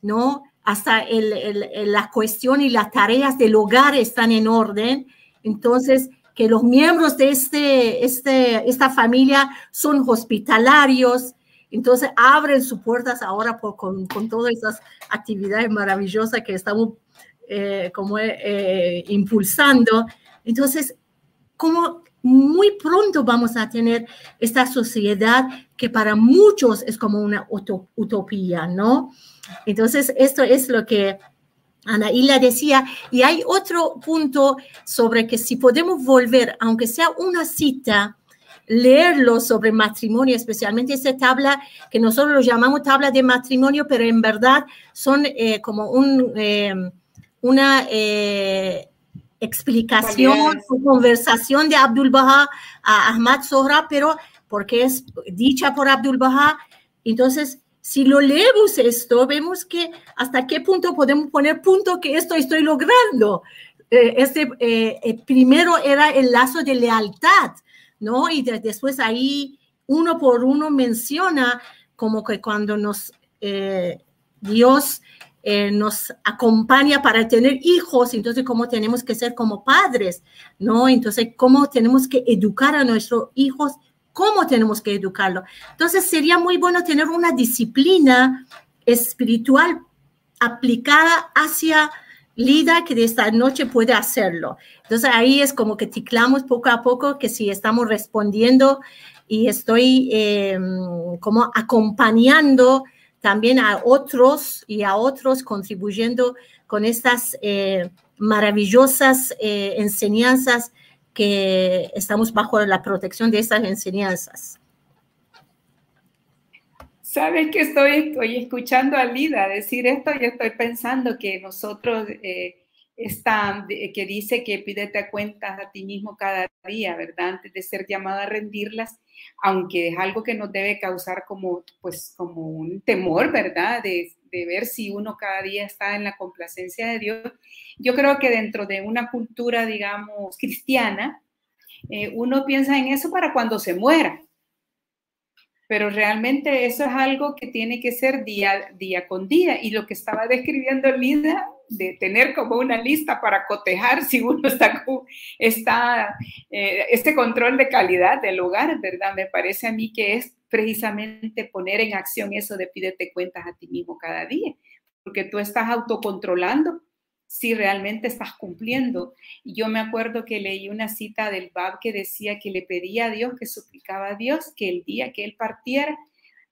¿no? Hasta el, la cuestión y las tareas del hogar están en orden, entonces que los miembros de este, este, esta familia son hospitalarios, entonces abren sus puertas ahora con, con, todas esas actividades maravillosas que estamos eh, como eh, impulsando. Entonces, ¿cómo muy pronto vamos a tener esta sociedad que para muchos es como una utopía, ¿no? Entonces, esto es lo que Ana Isla decía. Y hay otro punto sobre que si podemos volver, aunque sea una cita, leerlo sobre matrimonio, especialmente esa tabla que nosotros lo llamamos tabla de matrimonio, pero en verdad son eh, como un, eh, una... Eh, explicación o conversación de Abdul Baha a Ahmad Zohra, pero porque es dicha por Abdul Baha. Entonces, si lo leemos esto, vemos que hasta qué punto podemos poner punto que esto estoy logrando. Eh, este eh, eh, primero era el lazo de lealtad, ¿no? Y después ahí uno por uno menciona como que cuando nos Dios nos acompaña para tener hijos, entonces cómo tenemos que ser como padres, ¿no? Entonces, cómo tenemos que educar a nuestros hijos, cómo tenemos que educarlo. Entonces, sería muy bueno tener una disciplina espiritual aplicada hacia Lida que de esta noche puede hacerlo. Entonces ahí es como que ticlamos poco a poco que si estamos respondiendo y estoy em, como acompañando también a otros y a otros contribuyendo con estas eh, maravillosas eh, enseñanzas que estamos bajo la protección de estas enseñanzas. Sabes que estoy, estoy escuchando a Lida decir esto y estoy pensando que nosotros eh, está, que dice que pídete cuentas a ti mismo cada día, ¿verdad? Antes de ser llamado a rendirlas, aunque es algo que nos debe causar como, pues, como un temor, ¿verdad? De, de ver si uno cada día está en la complacencia de Dios. Yo creo que dentro de una cultura, digamos, cristiana, eh, uno piensa en eso para cuando se muera, pero realmente eso es algo que tiene que ser día, día con día. Y lo que estaba describiendo Lida de tener como una lista para cotejar si uno está, está eh, este control de calidad del hogar, ¿verdad? Me parece a mí que es precisamente poner en acción eso de pídete cuentas a ti mismo cada día, porque tú estás autocontrolando si realmente estás cumpliendo. Y yo me acuerdo que leí una cita del Bab que decía que le pedía a Dios, que suplicaba a Dios que el día que él partiera,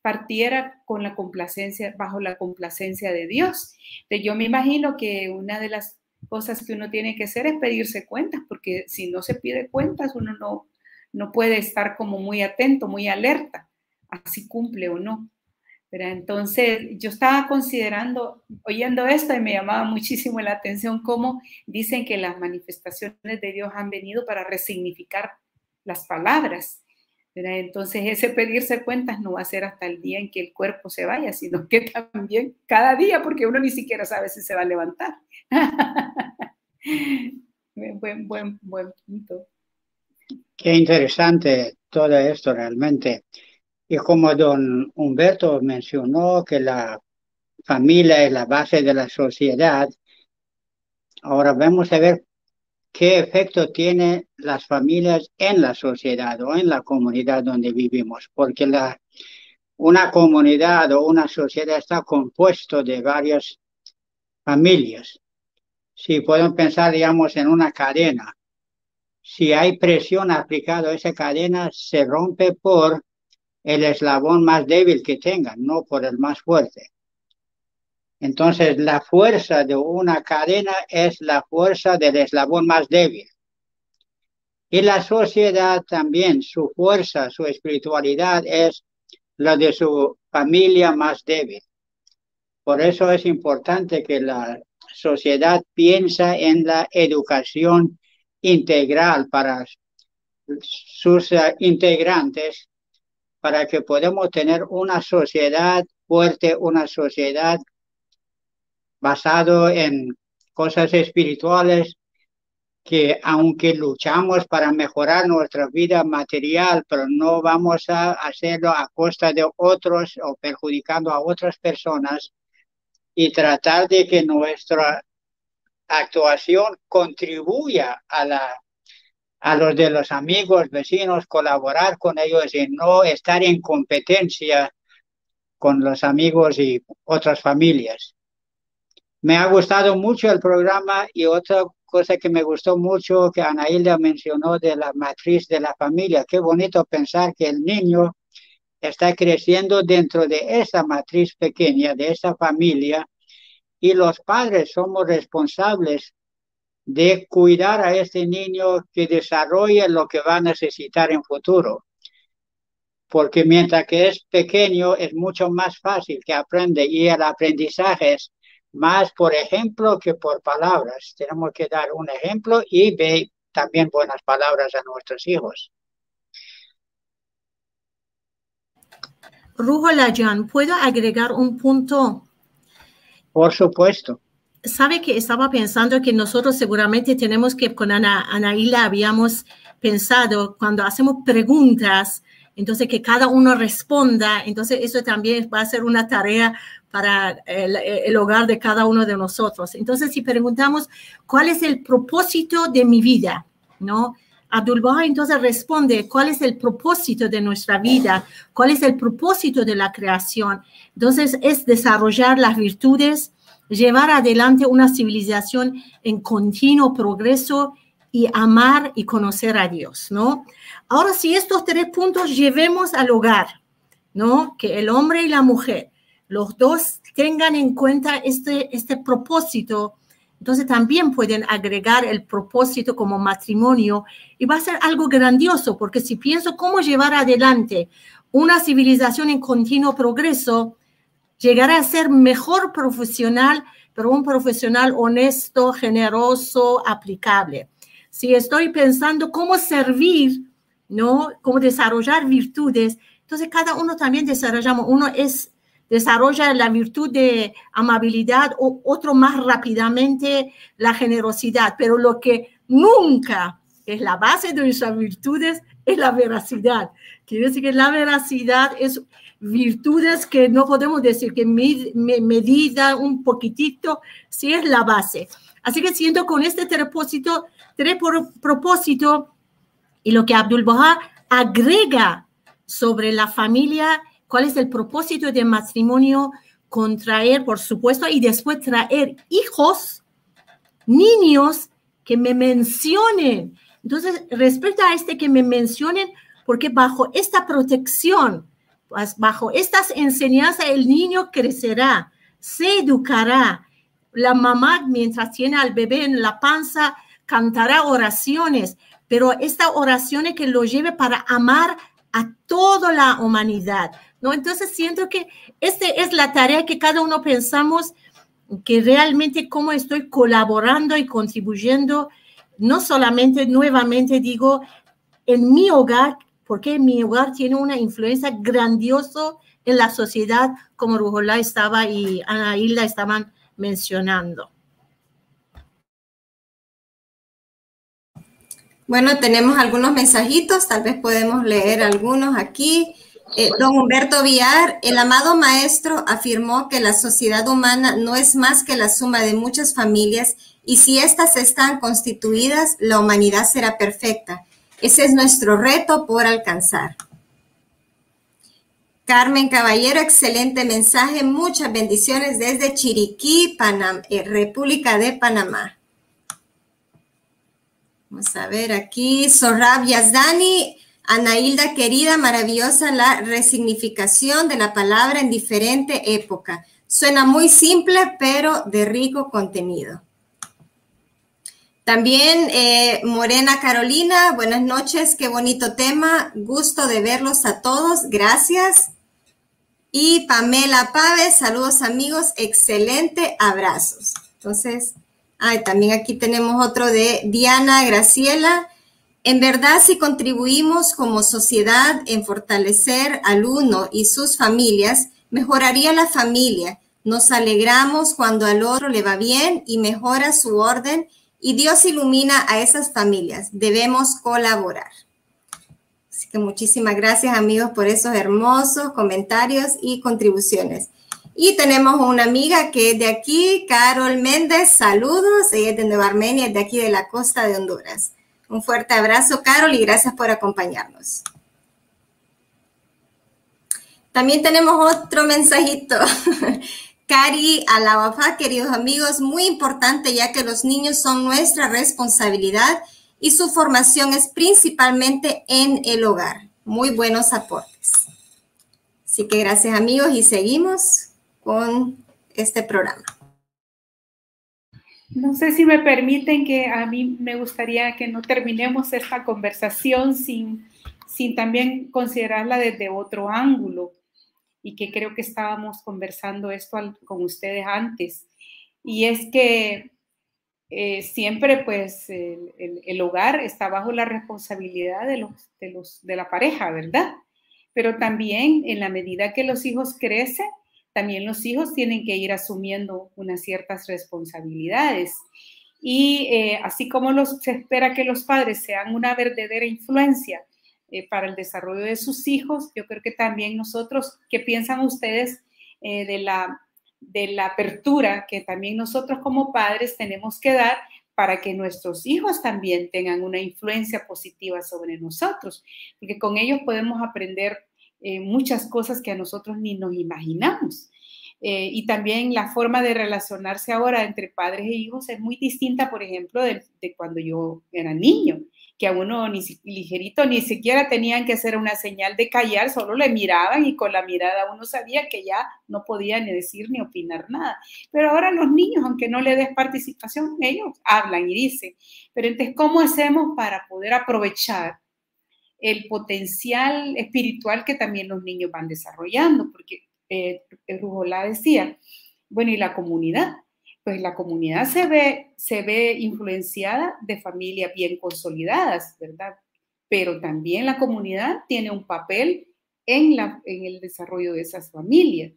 partiera con la complacencia, bajo la complacencia de Dios. Entonces, yo me imagino que una de las cosas que uno tiene que hacer es pedirse cuentas, porque si no se pide cuentas, uno no, no puede estar como muy atento, muy alerta, así cumple o no. Pero entonces yo estaba considerando, oyendo esto y me llamaba muchísimo la atención cómo dicen que las manifestaciones de Dios han venido para resignificar las palabras. Entonces ese pedirse cuentas no va a ser hasta el día en que el cuerpo se vaya, sino que [laughs] también cada día, porque uno ni siquiera sabe si se va a levantar. [laughs] buen, buen, buen punto. Qué interesante todo esto realmente. Y como don Humberto mencionó que la familia es la base de la sociedad, ahora vamos a ver qué efecto tienen las familias en la sociedad o en la comunidad donde vivimos, porque una comunidad o una sociedad está compuesto de varias familias. Si pueden pensar, digamos, en una cadena, si hay presión aplicada a esa cadena, se rompe por el eslabón más débil que tengan, no por el más fuerte. Entonces, la fuerza de una cadena es la fuerza del eslabón más débil. Y la sociedad también, su fuerza, su espiritualidad es la de su familia más débil. Por eso es importante que la sociedad piensa en la educación integral para sus eh, integrantes para que podamos tener una sociedad fuerte, una sociedad basado en cosas espirituales que aunque luchamos para mejorar nuestra vida material, pero no vamos a hacerlo a costa de otros o perjudicando a otras personas y tratar de que nuestra actuación contribuya a la a los de los amigos, vecinos, colaborar con ellos y no estar en competencia con los amigos y otras familias. Me ha gustado mucho el programa y otra cosa que me gustó mucho que Ana Hilda mencionó de la matriz de la familia. Qué bonito pensar que el niño está creciendo dentro de esa matriz pequeña, de esa familia, y los padres somos responsables de cuidar a este niño que desarrolle lo que va a necesitar en futuro. Porque mientras que es pequeño es mucho más fácil que aprende y el aprendizaje es más por ejemplo que por palabras. Tenemos que dar un ejemplo y ver también buenas palabras a nuestros hijos. Rújola Jan, ¿puedo agregar un punto? Por supuesto sabe que estaba pensando que nosotros seguramente tenemos que, con Ana, Anaíla habíamos pensado cuando hacemos preguntas, entonces que cada uno responda, entonces eso también va a ser una tarea para el, hogar de cada uno de nosotros. Entonces, si preguntamos, ¿cuál es el propósito de mi vida? ¿No? Abdul entonces responde, ¿cuál es el propósito de nuestra vida? ¿Cuál es el propósito de la creación? Entonces, es desarrollar las virtudes, llevar adelante una civilización en continuo progreso y amar y conocer a Dios, ¿no? Ahora, si estos tres puntos llevemos al hogar, ¿no? Que el hombre y la mujer, los dos tengan en cuenta este, este propósito, entonces también pueden agregar el propósito como matrimonio y va a ser algo grandioso, porque si pienso cómo llevar adelante una civilización en continuo progreso, llegará a ser mejor profesional, pero un profesional honesto, generoso, aplicable. Si estoy pensando cómo servir, ¿no? Cómo desarrollar virtudes, entonces cada uno también desarrollamos, uno es desarrolla la virtud de amabilidad o otro más rápidamente la generosidad, pero lo que nunca es la base de nuestras virtudes, es la veracidad. Quiere decir que la veracidad es virtudes que no podemos decir que medida un poquitito, si es la base. Así que siento con este propósito, tres propósito y lo que Abdul Baha agrega sobre la familia, cuál es el propósito del matrimonio, contraer, por supuesto, y después traer hijos, niños que me mencionen. Entonces, respecto a este que me mencionen, porque bajo esta protección, pues bajo estas enseñanzas, el niño crecerá, se educará. La mamá, mientras tiene al bebé en la panza, cantará oraciones, pero esta oración es que lo lleve para amar a toda la humanidad, ¿no? Entonces siento que esta es la tarea que cada uno pensamos que realmente cómo estoy colaborando y contribuyendo, no solamente nuevamente digo en mi hogar, porque mi hogar tiene una influencia grandiosa en la sociedad, como Rujolá estaba y Ana Hilda estaban mencionando. Bueno, tenemos algunos mensajitos, tal vez podemos leer algunos aquí. Eh, don Humberto Villar, el amado maestro afirmó que la sociedad humana no es más que la suma de muchas familias y si éstas están constituidas, la humanidad será perfecta. Ese es nuestro reto por alcanzar. Carmen Caballero, excelente mensaje, muchas bendiciones desde Chiriquí, eh, República de Panamá. Vamos a ver aquí, Sorab Yazdani, Anailda querida, maravillosa la resignificación de la palabra en diferente época. Suena muy simple, pero de rico contenido. También eh, Morena Carolina, buenas noches, qué bonito tema, gusto de verlos a todos, gracias. Y Pamela Pave, saludos amigos, excelente, abrazos. Entonces, también aquí tenemos otro de Diana Graciela. En verdad, si contribuimos como sociedad en fortalecer al uno y sus familias, mejoraría la familia. Nos alegramos cuando al otro le va bien y mejora su orden y Dios ilumina a esas familias. Debemos colaborar. Así que muchísimas gracias amigos por esos hermosos comentarios y contribuciones. Y tenemos una amiga que es de aquí, Carol Méndez. Saludos. Ella es de Nueva Armenia, es de aquí de la costa de Honduras. Un fuerte abrazo, Carol, y gracias por acompañarnos. También tenemos otro mensajito. [laughs] Cari Alabafa, queridos amigos, muy importante ya que los niños son nuestra responsabilidad y su formación es principalmente en el hogar. Muy buenos aportes. Así que gracias amigos y seguimos con este programa. No sé si me permiten que a mí me gustaría que no terminemos esta conversación sin, sin también considerarla desde otro ángulo y que creo que estábamos conversando esto con ustedes antes. Y es que eh, siempre pues el, el, hogar está bajo la responsabilidad de, los, de, los, de la pareja, ¿verdad? Pero también en la medida que los hijos crecen, también los hijos tienen que ir asumiendo unas ciertas responsabilidades. Y eh, así como los, se espera que los padres sean una verdadera influencia eh, para el desarrollo de sus hijos, yo creo que también nosotros, ¿qué piensan ustedes eh, de, la, de la apertura que también nosotros como padres tenemos que dar para que nuestros hijos también tengan una influencia positiva sobre nosotros? Porque con ellos podemos aprender eh, muchas cosas que a nosotros ni nos imaginamos. Eh, y también la forma de relacionarse ahora entre padres e hijos es muy distinta, por ejemplo, de, cuando yo era niño, que a uno ni ligerito ni siquiera tenían que hacer una señal de callar, solo le miraban y con la mirada uno sabía que ya no podía ni decir ni opinar nada. Pero ahora los niños, aunque no le des participación, ellos hablan y dicen. Pero entonces, ¿cómo hacemos para poder aprovechar el potencial espiritual que también los niños van desarrollando, porque eh, Rujolá decía, bueno, ¿y la comunidad? Pues la comunidad se ve, se ve influenciada de familias bien consolidadas, ¿verdad? Pero también la comunidad tiene un papel en, la, en el desarrollo de esas familias.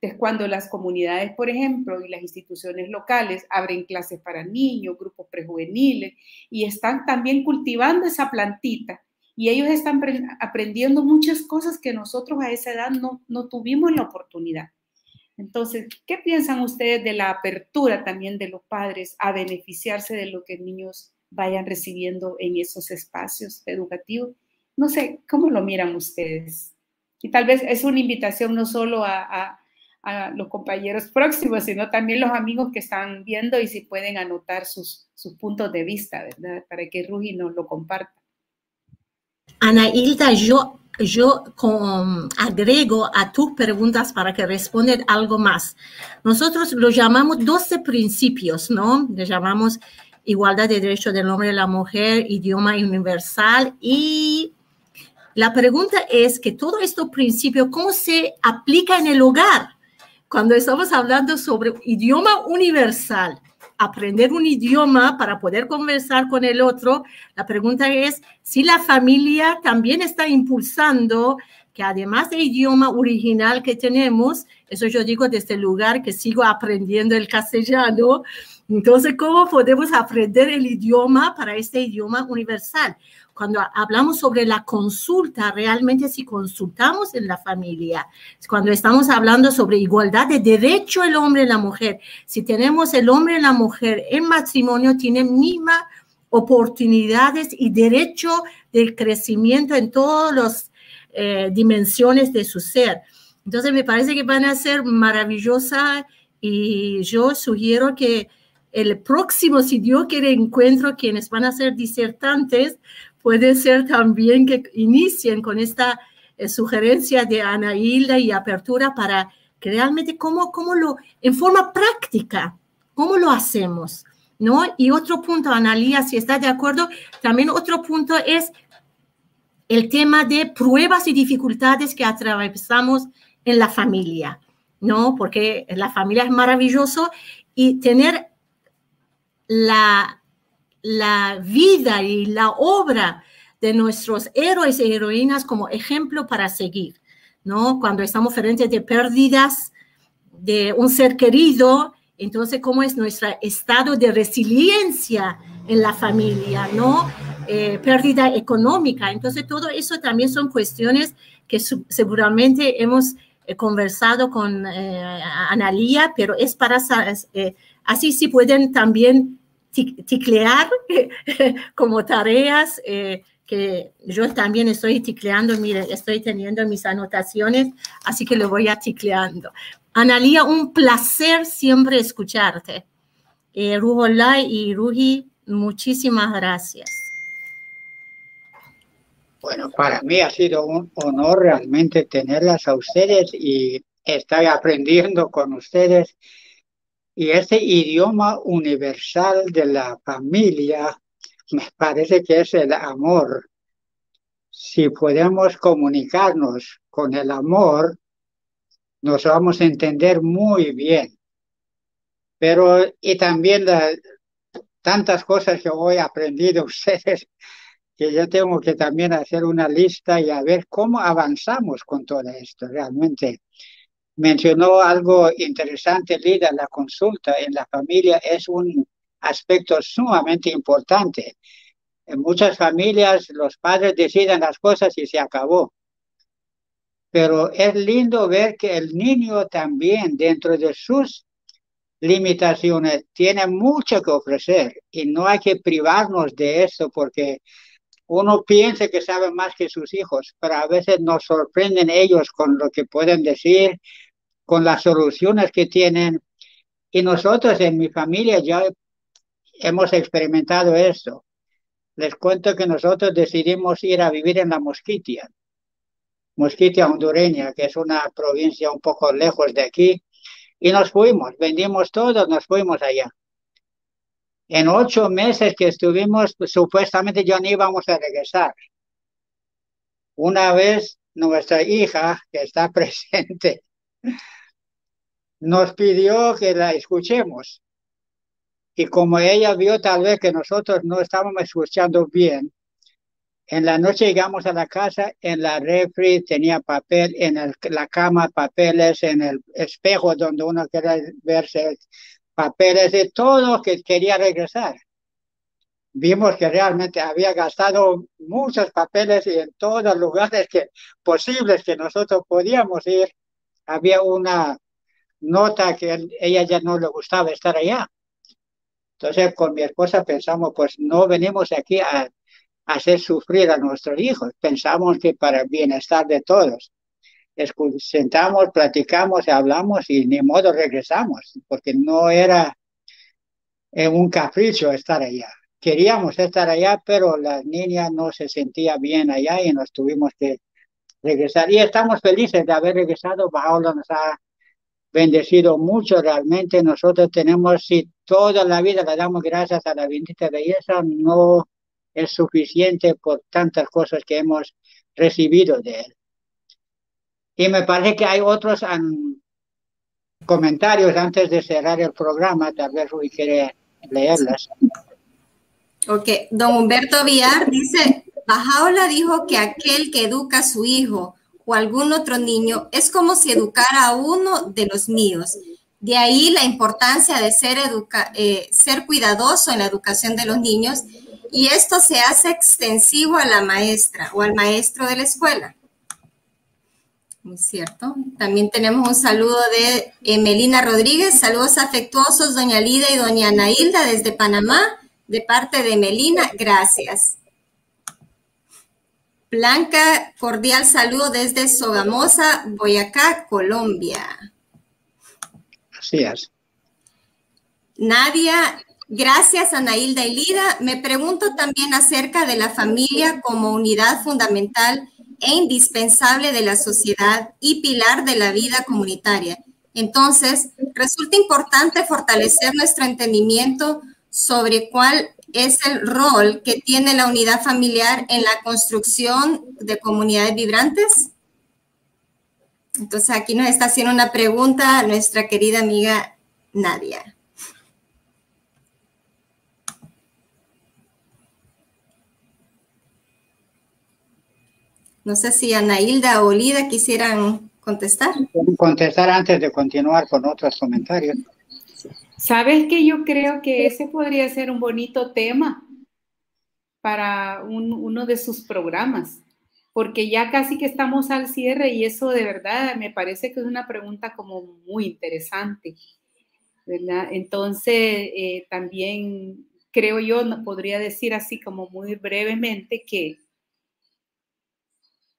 Es cuando las comunidades, por ejemplo, y las instituciones locales abren clases para niños, grupos prejuveniles, y están también cultivando esa plantita. Y ellos están aprendiendo muchas cosas que nosotros a esa edad no, no tuvimos la oportunidad. Entonces, ¿qué piensan ustedes de la apertura también de los padres a beneficiarse de lo que niños vayan recibiendo en esos espacios educativos? No sé, ¿cómo lo miran ustedes? Y tal vez es una invitación no solo a, los compañeros próximos, sino también los amigos que están viendo y si pueden anotar sus, sus puntos de vista, ¿verdad? Para que Rugi nos lo comparta. Ana Hilda, yo, yo agrego a tus preguntas para que respondan algo más. Nosotros lo llamamos 12 principios, ¿no? Le llamamos igualdad de derechos del hombre y la mujer, idioma universal y la pregunta es que todo estos principios, ¿cómo se aplica en el hogar? Cuando estamos hablando sobre idioma universal, aprender un idioma para poder conversar con el otro, la pregunta es si la familia también está impulsando que además del idioma original que tenemos, eso yo digo desde el lugar que sigo aprendiendo el castellano, entonces, ¿cómo podemos aprender el idioma para este idioma universal? Cuando hablamos sobre la consulta, realmente si consultamos en la familia, cuando estamos hablando sobre igualdad de derecho el hombre y la mujer, si tenemos el hombre y la mujer en matrimonio, tienen mismas oportunidades y derecho del crecimiento en todas las eh, dimensiones de su ser. Entonces, me parece que van a ser maravillosas y yo sugiero que el próximo, si Dios quiere, encuentro quienes van a ser disertantes, puede ser también que inicien con esta eh, sugerencia de Ana Hilda y apertura para que realmente cómo, cómo lo, en forma práctica, cómo lo hacemos, ¿no? Y otro punto, Analía, si está de acuerdo, también otro punto es el tema de pruebas y dificultades que atravesamos en la familia, ¿no? Porque la familia es maravilloso y tener la, la vida y la obra de nuestros héroes y heroínas como ejemplo para seguir, ¿no? Cuando estamos frente de pérdidas de un ser querido, entonces, ¿cómo es nuestro estado de resiliencia en la familia, ¿no? Eh, pérdida económica. Entonces, todo eso también son cuestiones que seguramente hemos eh, conversado con eh, Analía, pero es para, así sí pueden también ticlear [laughs] como tareas eh, que yo también estoy ticleando, mire, estoy teniendo mis anotaciones, así que lo voy a ticleando. Analía, un placer siempre escucharte. Eh, y Ruhi, muchísimas gracias. Bueno, para mí ha sido un honor realmente tenerlas a ustedes y estar aprendiendo con ustedes y ese idioma universal de la familia me parece que es el amor. Si podemos comunicarnos con el amor, nos vamos a entender muy bien. Pero, y también tantas cosas que hoy aprendí de [laughs] ustedes, que yo tengo que también hacer una lista y a ver cómo avanzamos con todo esto realmente mencionó algo interesante, Lida, la consulta en la familia es un aspecto sumamente importante. En muchas familias los padres deciden las cosas y se acabó. Pero es lindo ver que el niño también, dentro de sus limitaciones, tiene mucho que ofrecer y no hay que privarnos de eso porque uno piensa que sabe más que sus hijos, pero a veces nos sorprenden ellos con lo que pueden decir, con las soluciones que tienen. Y nosotros en mi familia ya hemos experimentado esto. Les cuento que nosotros decidimos ir a vivir en la Mosquitia, Mosquitia hondureña, que es una provincia un poco lejos de aquí, y nos fuimos, vendimos todo, nos fuimos allá. En ocho meses que estuvimos, supuestamente ya no íbamos a regresar. Una vez nuestra hija, que está [laughs] presente, nos pidió que la escuchemos. Y como ella vio tal vez que nosotros no estábamos escuchando bien, En la noche llegamos a la casa, en la refri tenía papel, en la cama papeles, en el espejo donde uno quería verse papeles de todo que quería regresar. Vimos que realmente había gastado muchos papeles y en todos los lugares que, posibles que nosotros podíamos ir, había una nota que ella ya no le gustaba estar allá. Entonces con mi esposa pensamos, pues no venimos aquí a hacer sufrir a nuestros hijos. Pensamos que para el bienestar de todos. Sentamos, platicamos, hablamos y ni modo regresamos, porque no era un capricho estar allá. Queríamos estar allá, pero la niña no se sentía bien allá y nos tuvimos que regresar. Y estamos felices de haber regresado. Paola nos ha bendecido mucho realmente. Nosotros tenemos, si toda la vida le damos gracias a la bendita belleza, no es suficiente por tantas cosas que hemos recibido de él. Y me parece que hay otros comentarios antes de cerrar el programa, tal vez Rui quiere leerlas. Ok, don Humberto Villar dice, Bajaola dijo que aquel que educa a su hijo o algún otro niño es como si educara a uno de los míos. De ahí la importancia de ser, educa eh, ser cuidadoso en la educación de los niños y esto se hace extensivo a la maestra o al maestro de la escuela. Muy cierto. También tenemos un saludo de Emelina Rodríguez. Saludos afectuosos, doña Lida y doña Nailda desde Panamá, de parte de Melina. Gracias. Blanca, cordial saludo desde Sogamosa, Boyacá, Colombia. Así es. Nadia, gracias Anailda y Lida. Me pregunto también acerca de la familia como unidad fundamental e indispensable de la sociedad y pilar de la vida comunitaria. Entonces, resulta importante fortalecer nuestro entendimiento sobre cuál es el rol que tiene la unidad familiar en la construcción de comunidades vibrantes? Entonces aquí nos está haciendo una pregunta nuestra querida amiga Nadia. No sé si Anailda o Lida quisieran contestar. Contestar antes de continuar con otros comentarios. Sabes que yo creo que ese podría ser un bonito tema para uno de sus programas, porque ya casi que estamos al cierre y eso de verdad me parece que es una pregunta como muy interesante, ¿verdad? Entonces, eh, también creo yo, podría decir así como muy brevemente que,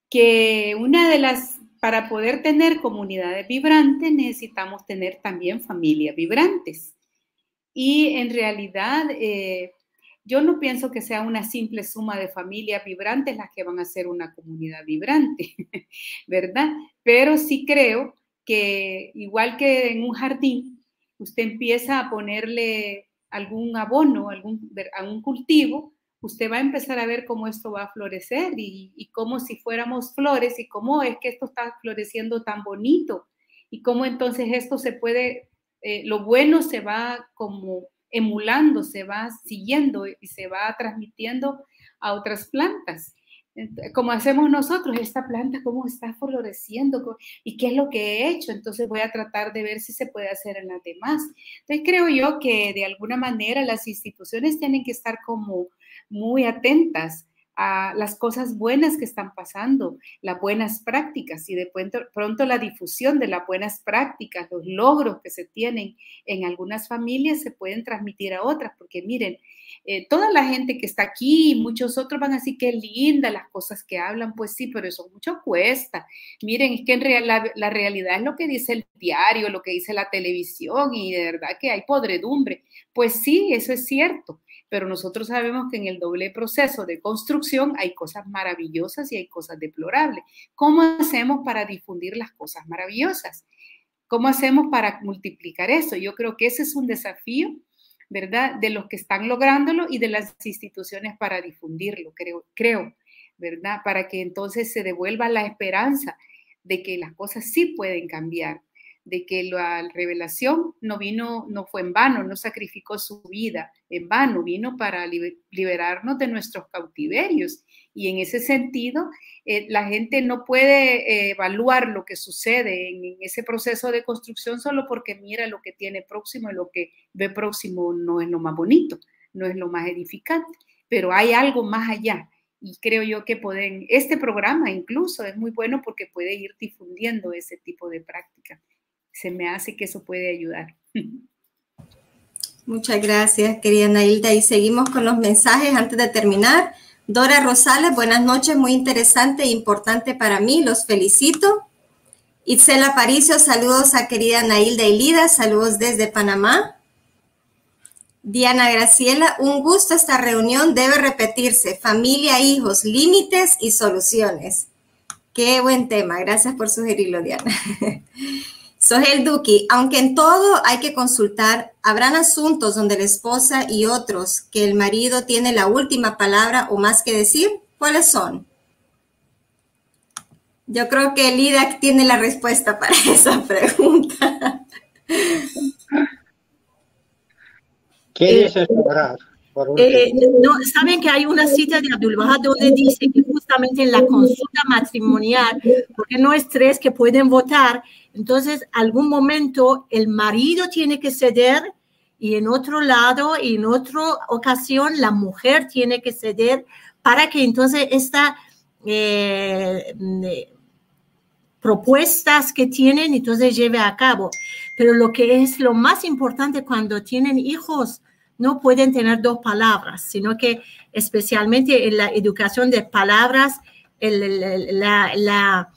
que una de las para poder tener comunidades vibrantes necesitamos tener también familias vibrantes. Y en realidad, eh, yo no pienso que sea una simple suma de familias vibrantes las que van a ser una comunidad vibrante, [laughs] ¿verdad? Pero sí creo que igual que en un jardín, usted empieza a ponerle algún abono, algún, algún cultivo, usted va a empezar a ver cómo esto va a florecer y, cómo si fuéramos flores y cómo es que esto está floreciendo tan bonito y cómo entonces esto se puede, eh, lo bueno se va como emulando, se va siguiendo y se va transmitiendo a otras plantas. Como hacemos nosotros, esta planta, cómo está floreciendo y qué es lo que he hecho. Entonces voy a tratar de ver si se puede hacer en las demás. Entonces creo yo que de alguna manera las instituciones tienen que estar como muy atentas a las cosas buenas que están pasando, las buenas prácticas y de pronto, la difusión de las buenas prácticas, los logros que se tienen en algunas familias se pueden transmitir a otras, porque miren, eh, toda la gente que está aquí, muchos otros van a decir que linda las cosas que hablan, pues sí, pero eso mucho cuesta. Miren, es que en real, la realidad es lo que dice el diario, lo que dice la televisión y de verdad que hay podredumbre. Pues sí, eso es cierto pero nosotros sabemos que en el doble proceso de construcción hay cosas maravillosas y hay cosas deplorables. ¿Cómo hacemos para difundir las cosas maravillosas? ¿Cómo hacemos para multiplicar eso? Yo creo que ese es un desafío, ¿verdad? De los que están lográndolo y de las instituciones para difundirlo, creo, creo ¿verdad? Para que entonces se devuelva la esperanza de que las cosas sí pueden cambiar, de que la revelación no vino, no fue en vano, no sacrificó su vida en vano, vino para liberarnos de nuestros cautiverios. Y en ese sentido, eh, la gente no puede eh, evaluar lo que sucede en, ese proceso de construcción solo porque mira lo que tiene próximo y lo que ve próximo no es lo más bonito, no es lo más edificante, pero hay algo más allá. Y creo yo que pueden, este programa incluso es muy bueno porque puede ir difundiendo ese tipo de práctica se me hace que eso puede ayudar. [laughs] Muchas gracias, querida Nailda. Y seguimos con los mensajes antes de terminar. Dora Rosales, buenas noches, muy interesante e importante para mí, los felicito. Itzela Paricio, saludos a querida Nailda y Lida, saludos desde Panamá. Diana Graciela, un gusto esta reunión, debe repetirse, familia, hijos, límites y soluciones. Qué buen tema, gracias por sugerirlo, Diana. [laughs] el Duki, aunque en todo hay que consultar, habrán asuntos donde la esposa y otros que el marido tiene la última palabra o más que decir. ¿Cuáles son? Yo creo que Lida tiene la respuesta para [laughs] esa pregunta. ¿Qué dices, eh, no, Saben que hay una cita de Abdul Bahá donde dice que justamente en la consulta matrimonial, porque no es tres que pueden votar, entonces algún momento el marido tiene que ceder y en otro lado y en otra ocasión la mujer tiene que ceder para que entonces esta eh, propuestas que tienen entonces lleve a cabo. Pero lo que es lo más importante cuando tienen hijos, no pueden tener dos palabras, sino que especialmente en la educación de palabras, el, la,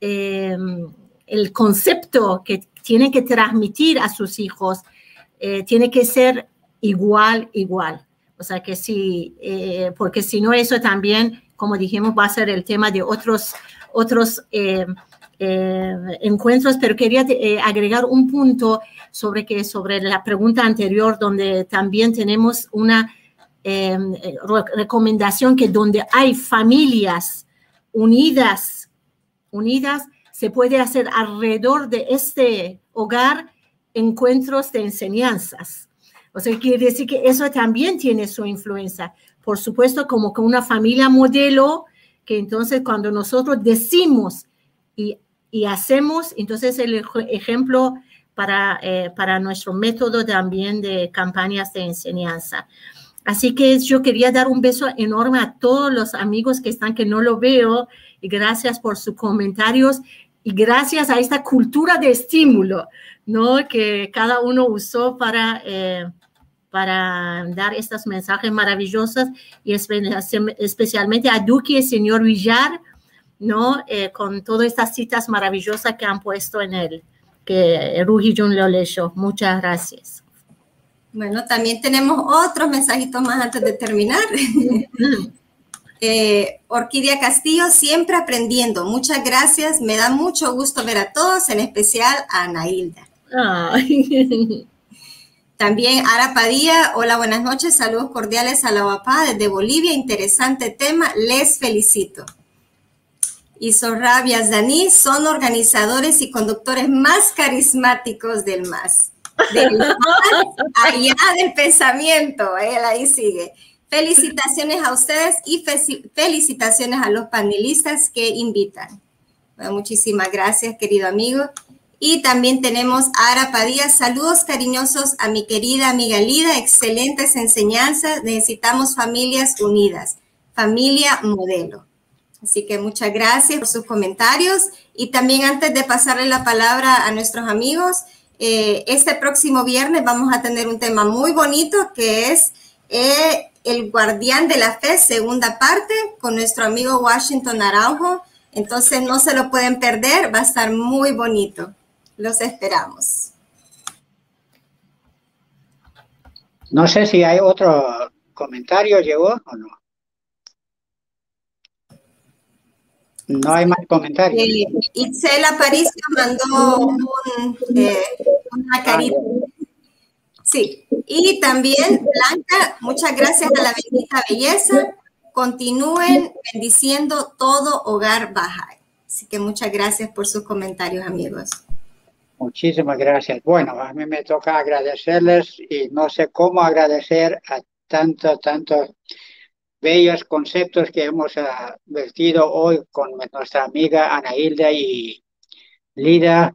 em, el concepto que tienen que transmitir a sus hijos eh, tiene que ser igual, igual. O sea que sí, eh, porque si no eso también, como dijimos, va a ser el tema de otros, otros em, eh, encuentros, pero quería agregar un punto sobre, que, sobre la pregunta anterior, donde también tenemos una eh, recomendación que donde hay familias unidas, unidas, se puede hacer alrededor de este hogar encuentros de enseñanzas. O sea, quiere decir que eso también tiene su influencia. Por supuesto, como con una familia modelo, que entonces cuando nosotros decimos y, y hacemos, entonces el ejemplo para, eh, para nuestro método también de campañas de enseñanza. Así que yo quería dar un beso enorme a todos los amigos que están, que no lo veo, y gracias por sus comentarios y gracias a esta cultura de estímulo, ¿no? Que cada uno usó para, eh, para dar estos mensajes maravillosos y especialmente a Duque el señor Villar, ¿no? Eh, con todas estas citas maravillosas que han puesto en él que Rugi Jun lo leyó. Muchas gracias. Bueno, también tenemos otros mensajitos más antes de terminar. [laughs] eh, Orquídea Castillo, siempre aprendiendo. Muchas gracias. Me da mucho gusto ver a todos, en especial a Anailda. [laughs] También Ara Padilla, hola, buenas noches, saludos cordiales a la UAPA desde Bolivia, interesante tema, les felicito y Sorrabias Dani son organizadores y conductores más carismáticos del MAS. Del allá del pensamiento, él ahí sigue. Felicitaciones a ustedes y felicitaciones a los panelistas que invitan. muchísimas gracias, querido amigo. Y también tenemos a Ara Padilla. Saludos cariñosos a mi querida amiga Lida. Excelentes enseñanzas. Necesitamos familias unidas. Familia modelo. Así que muchas gracias por sus comentarios y también antes de pasarle la palabra a nuestros amigos, eh, este próximo viernes vamos a tener un tema muy bonito que es eh, el guardián de la fe, segunda parte, con nuestro amigo Washington Araujo. Entonces no se lo pueden perder, va a estar muy bonito. Los esperamos. No sé si hay otro comentario, llegó o no. No hay más comentarios. Eh, Itzel Aparicio mandó eh, una carita. Sí, y también Blanca, muchas gracias a la bendita belleza. Continúen bendiciendo todo hogar baja. Así que muchas gracias por sus comentarios, amigos. Muchísimas gracias. Bueno, a mí me toca agradecerles y no sé cómo agradecer a tantos, tantos bellos conceptos que hemos vertido hoy con nuestra amiga Ana Hilda y Lida.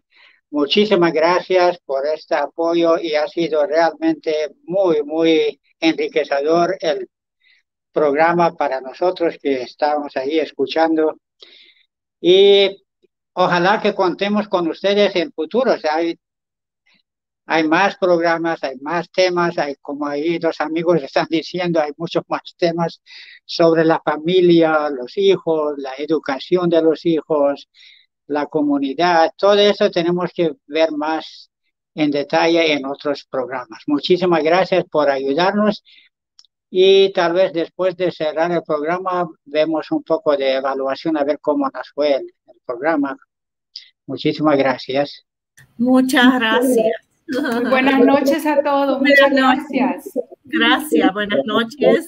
Muchísimas gracias por este apoyo y ha sido realmente muy, muy enriquecedor el programa para nosotros que estamos ahí escuchando. Y ojalá que contemos con ustedes en futuro. hay, hay más programas, hay más temas, hay como ahí los amigos están [laughs] diciendo, hay muchos más temas sobre la familia, los hijos, la educación de los hijos, la comunidad. Todo eso tenemos que ver más en detalle en otros programas. Muchísimas gracias por ayudarnos y tal vez después de cerrar el programa vemos un poco de evaluación a ver cómo nos fue el, programa. Muchísimas gracias. Muchas gracias. [laughs] Buenas noches a todos, muchas gracias. Gracias, buenas noches.